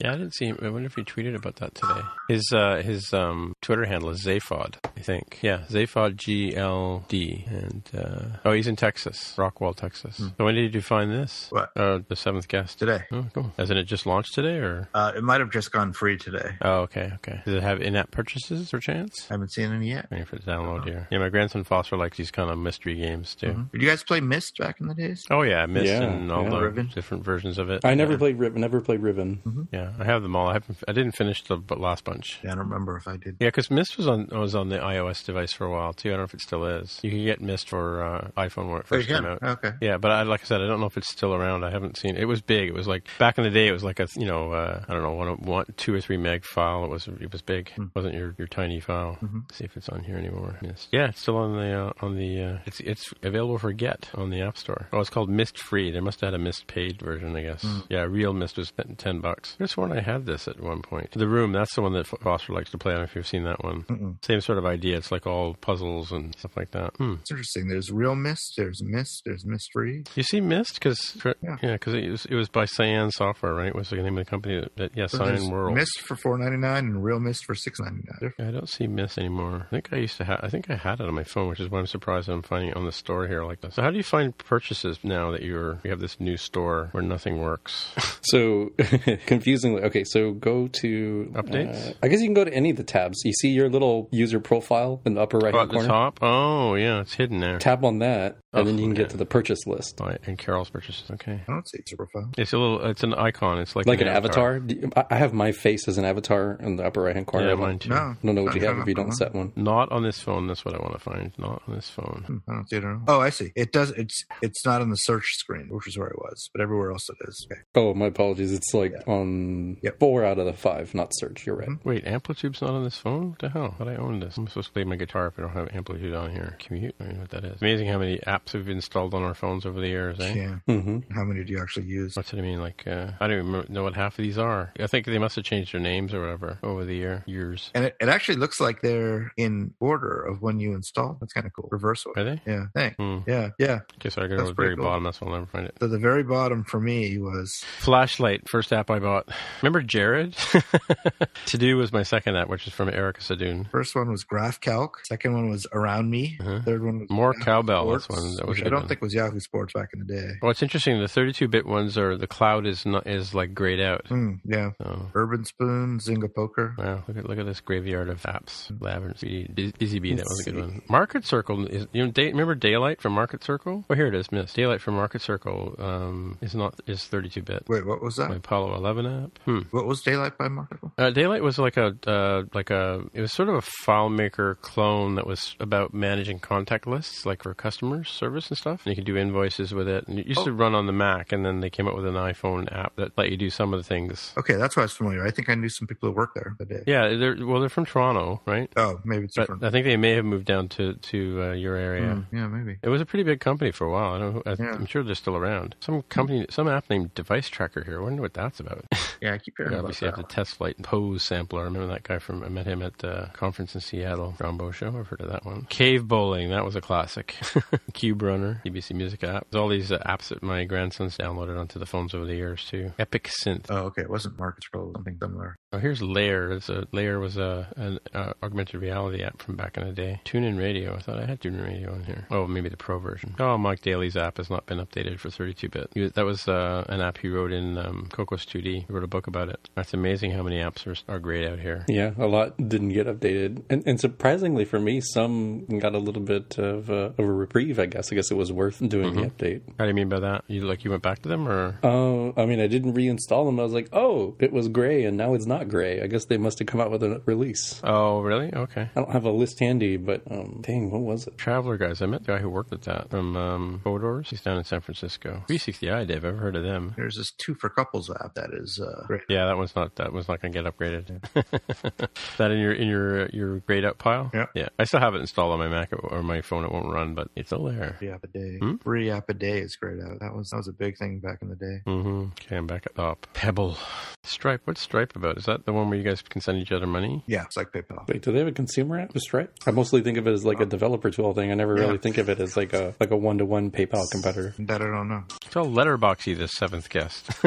Speaker 1: Yeah, I didn't see. I wonder if he tweeted about that today. His uh, his um, Twitter handle is Zaphod, I think. Yeah, Zaphod G L D, and uh, oh, he's in Texas, Rockwall, Texas. So when did you find this?
Speaker 3: What?
Speaker 1: Uh, the seventh guest
Speaker 3: Today.
Speaker 1: Oh, cool. Hasn't it just launched today, or?
Speaker 3: Uh, it might have just gone free today.
Speaker 1: Oh, okay, okay. Does it have in-app purchases or chance?
Speaker 3: I haven't seen any yet.
Speaker 1: Waiting for the download here. Yeah, my grandson Foster likes these kind of mystery games too.
Speaker 3: Did you guys play Myst back in the days?
Speaker 1: Oh yeah, Myst
Speaker 2: Yeah,
Speaker 1: and all
Speaker 2: yeah.
Speaker 1: the
Speaker 3: Riven?
Speaker 1: different versions of it.
Speaker 2: I never
Speaker 1: yeah.
Speaker 2: played Riven. Never played Riven.
Speaker 1: Yeah, I have them all. I haven't. I didn't finish the but last bunch.
Speaker 3: Yeah, I don't remember if I did.
Speaker 1: Yeah, because Myst was on was on the iOS device for a while too. I don't know if it still is. You can get Myst for uh, iPhone when it
Speaker 3: Oh,
Speaker 1: first came out.
Speaker 3: Okay.
Speaker 1: Yeah, but I, like I said, I don't know if it's still around. I haven't seen. It It was big. It was like back in the day. It was like a you know uh, I don't know one, one two or three meg file. It was it was big.
Speaker 3: Hmm.
Speaker 1: It wasn't your, your tiny file.
Speaker 3: Mm-hmm.
Speaker 1: See if it's on here anymore. Myst. Yeah, it's still on the uh, on the. Uh, it's it's available for Get on the App Store. Oh, it's called Myst Free. They must have had a Myst paid version, I guess.
Speaker 3: Hmm.
Speaker 1: Yeah, real Myst was ten bucks. There's one I had this at one point. The Room. That's the one that Foster likes to play. I don't know if you've seen that one. Same sort of idea. It's like all puzzles and stuff like that. Hmm.
Speaker 3: It's interesting. There's real Myst. There's Myst. There's Mystery.
Speaker 1: You see Myst because
Speaker 3: Yeah.
Speaker 1: yeah, because it was it was by Cyan Software, right? Was the name of the company that, that yeah,
Speaker 3: So
Speaker 1: Cyan World.
Speaker 3: Myst for four ninety nine and real Myst for six ninety nine.
Speaker 1: I don't see Myst anymore. I think I used to have. I think I had it on my phone, which is why I'm surprised I'm finding it on the store here like this. So how do you find purchases now that you're you have this new store where nothing works?
Speaker 2: So okay. So go to
Speaker 1: Updates?
Speaker 2: uh, I guess you can go to any of the tabs. You see your little user profile in the upper right
Speaker 1: oh, at the
Speaker 2: corner.
Speaker 1: top. Oh yeah, it's hidden there.
Speaker 2: Tap on that, and then oh, you can get to the purchase list.
Speaker 1: Right, and Carol's purchases. Okay.
Speaker 3: I don't see its profile.
Speaker 1: It's a little. It's an icon. It's like
Speaker 2: Like an avatar. Do you- I I have my face as an avatar in the upper right hand corner.
Speaker 1: Yeah,
Speaker 2: I don't-
Speaker 1: mine too.
Speaker 3: No,
Speaker 2: I don't know what you have if you don't
Speaker 3: know.
Speaker 2: set one.
Speaker 1: Not on this phone. That's what I want to find. Not on this phone.
Speaker 3: Hmm, I don't see it at all. Oh, I see. It does. It's it's not on the search screen, which is where it was, but everywhere else it is. Okay.
Speaker 2: Oh, my apologies. It's like on
Speaker 3: Yep.
Speaker 2: four out of the five, not search. You're right. Mm-hmm.
Speaker 1: Wait, Amplitude's not on this phone? What the hell? But I own this. I'm supposed to play my guitar if I don't have Amplitude on here. Commute? I don't know what that is. Amazing how many apps we've installed on our phones over the years, eh?
Speaker 3: Yeah.
Speaker 2: hmm
Speaker 3: How many do you actually use?
Speaker 1: What's it I mean? Like, uh, I don't even know what half of these are. I think they must have changed their names or whatever over the year, years.
Speaker 3: And it, it actually looks like they're in order of when you install. That's kind of cool. Reverse order.
Speaker 1: Are they?
Speaker 3: Yeah. Thank.
Speaker 1: Hmm.
Speaker 3: Yeah. Yeah.
Speaker 1: Guess I go to the very
Speaker 3: cool.
Speaker 1: bottom. That's why I'll never find it.
Speaker 3: So the very bottom for me was
Speaker 1: Flashlight, first app I bought. Remember Jared? to Do was my second app, which is from Erica Sadun.
Speaker 3: first one was GraphCalc. Second one was Around Me.
Speaker 1: Uh-huh.
Speaker 3: Third one was
Speaker 1: More
Speaker 3: Yahoo
Speaker 1: cowbell,
Speaker 3: Sports,
Speaker 1: this one.
Speaker 3: Which I don't think was Yahoo Sports back in the day.
Speaker 1: Well, it's interesting. The 32-bit ones are the cloud is not is like grayed out.
Speaker 3: Hmm, yeah.
Speaker 1: So
Speaker 3: Urban Spoon, Zynga Poker.
Speaker 1: Wow, look at look at this graveyard of apps. Labyrinth, Easy B, that was a good one. Market Circle is you know day, remember Daylight from Market Circle? Oh, here it is, Miss Daylight from Market Circle um, is not is 32 bit.
Speaker 3: Wait, what was that?
Speaker 1: My Apollo 11 app. Hmm.
Speaker 3: What was Daylight by Market?
Speaker 1: Uh, Daylight was like a uh, like a it was sort of a FileMaker clone that was about managing contact lists, like for customer service and stuff. And you can do invoices with it. And it used
Speaker 3: Oh.
Speaker 1: to run on the Mac, and then they came up with an iPhone app that let you do some of the things.
Speaker 3: Okay, that's why I was familiar. I think I knew some people who worked there that day.
Speaker 1: Yeah, they're well, they're from Toronto, right?
Speaker 3: Oh, maybe it's
Speaker 1: But
Speaker 3: different.
Speaker 1: I think they may have moved down to to uh, your area.
Speaker 3: Hmm, yeah, maybe.
Speaker 1: It was a pretty big company for a while. I don't. I,
Speaker 3: yeah.
Speaker 1: I'm sure they're still around. Some company, some app named Device Tracker here. I wonder what that's about.
Speaker 3: Yeah, I keep hearing about
Speaker 1: obviously have
Speaker 3: that.
Speaker 1: the test flight pose sampler. I remember that guy from. I met him at the conference in Seattle. John show. I've heard of that one. Cave bowling. That was a classic. Cube Runner. BBC Music app. There's all these uh, apps that my grandsons downloaded onto the phones over the years too. Epic Synth.
Speaker 3: Oh, okay. It wasn't Market Scroll, something similar.
Speaker 1: Oh, here's Layar. It's a Layar was a an uh, augmented reality app from back in the day. TuneIn Radio. I thought I had TuneIn Radio on here. Oh, maybe the Pro version. Oh, Mike Daly's app has not been updated for 32-bit. That was uh, an app he wrote in um, Cocos 2D. He wrote a book about it. That's amazing how many apps are, are grayed out here.
Speaker 2: Yeah, a lot didn't get updated, and, and surprisingly for me, some got a little bit of, uh, of a reprieve. I guess. I guess it was worth doing the update.
Speaker 1: How do you mean by that? You like you went back to them or?
Speaker 2: Oh, I mean, I didn't reinstall them. I was like, oh, it was gray, and now it's not gray. I guess they must have come out with a release.
Speaker 1: Oh, really? Okay.
Speaker 2: I don't have a list handy, but um, dang, what was it?
Speaker 1: Traveler guys. I met the guy who worked at that from um, Photos. He's down in San Francisco. 360i, Dave. I've heard of them.
Speaker 3: There's this two for couples app that is uh, great.
Speaker 1: Yeah, that one's not that one's not going to get upgraded. Is that in your in your your grayed out pile?
Speaker 3: Yeah.
Speaker 1: yeah. I still have it installed on my Mac or my phone. It won't run, but it's still there.
Speaker 3: Free app a day.
Speaker 1: Hmm?
Speaker 3: Free app a day is great out. That was that was a big thing back in the day.
Speaker 1: Mm-hmm. Okay, I'm back at the top. Pebble, Stripe. What's Stripe about? Is that the one where you guys can send each other money?
Speaker 3: Yeah, it's like PayPal.
Speaker 2: Wait, do they have a consumer app with Stripe? I mostly think of it as like a developer tool thing. I never really think of it as like a like a one to one PayPal competitor.
Speaker 3: That I don't know.
Speaker 1: Tell Letterboxy this seventh guest.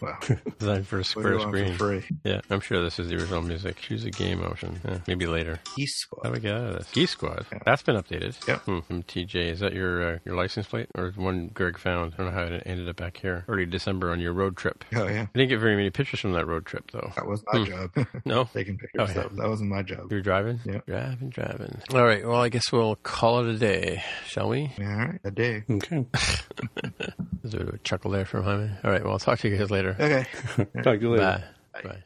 Speaker 3: Wow.
Speaker 1: Designed for a square screen.
Speaker 3: for free?
Speaker 1: Yeah, I'm sure this is the original music. Choose a game option. Yeah, maybe later.
Speaker 3: East
Speaker 1: How
Speaker 3: Squad.
Speaker 1: do we get out of this? Geese Squad.
Speaker 3: Yeah.
Speaker 1: That's been updated.
Speaker 3: Yep.
Speaker 1: Hmm, from TJ. Is that your uh, your license plate or one Greg found? I don't know how it ended up back here. Early December on your road trip.
Speaker 3: Oh yeah,
Speaker 1: I didn't get very many pictures from that road trip though.
Speaker 3: that was my
Speaker 1: Hmm.
Speaker 3: job.
Speaker 1: No.
Speaker 3: Taking pictures.
Speaker 1: Oh, yeah.
Speaker 3: that, that wasn't my job.
Speaker 1: You were driving?
Speaker 3: Yeah.
Speaker 1: Driving, driving. All right. Well, I guess we'll call it a day, shall we?
Speaker 3: All right, a day.
Speaker 2: Okay.
Speaker 1: There's a bit of a chuckle there from Jaime. All right. Well, I'll talk to you guys later.
Speaker 3: Okay.
Speaker 2: Talk to you later.
Speaker 1: Bye. Bye.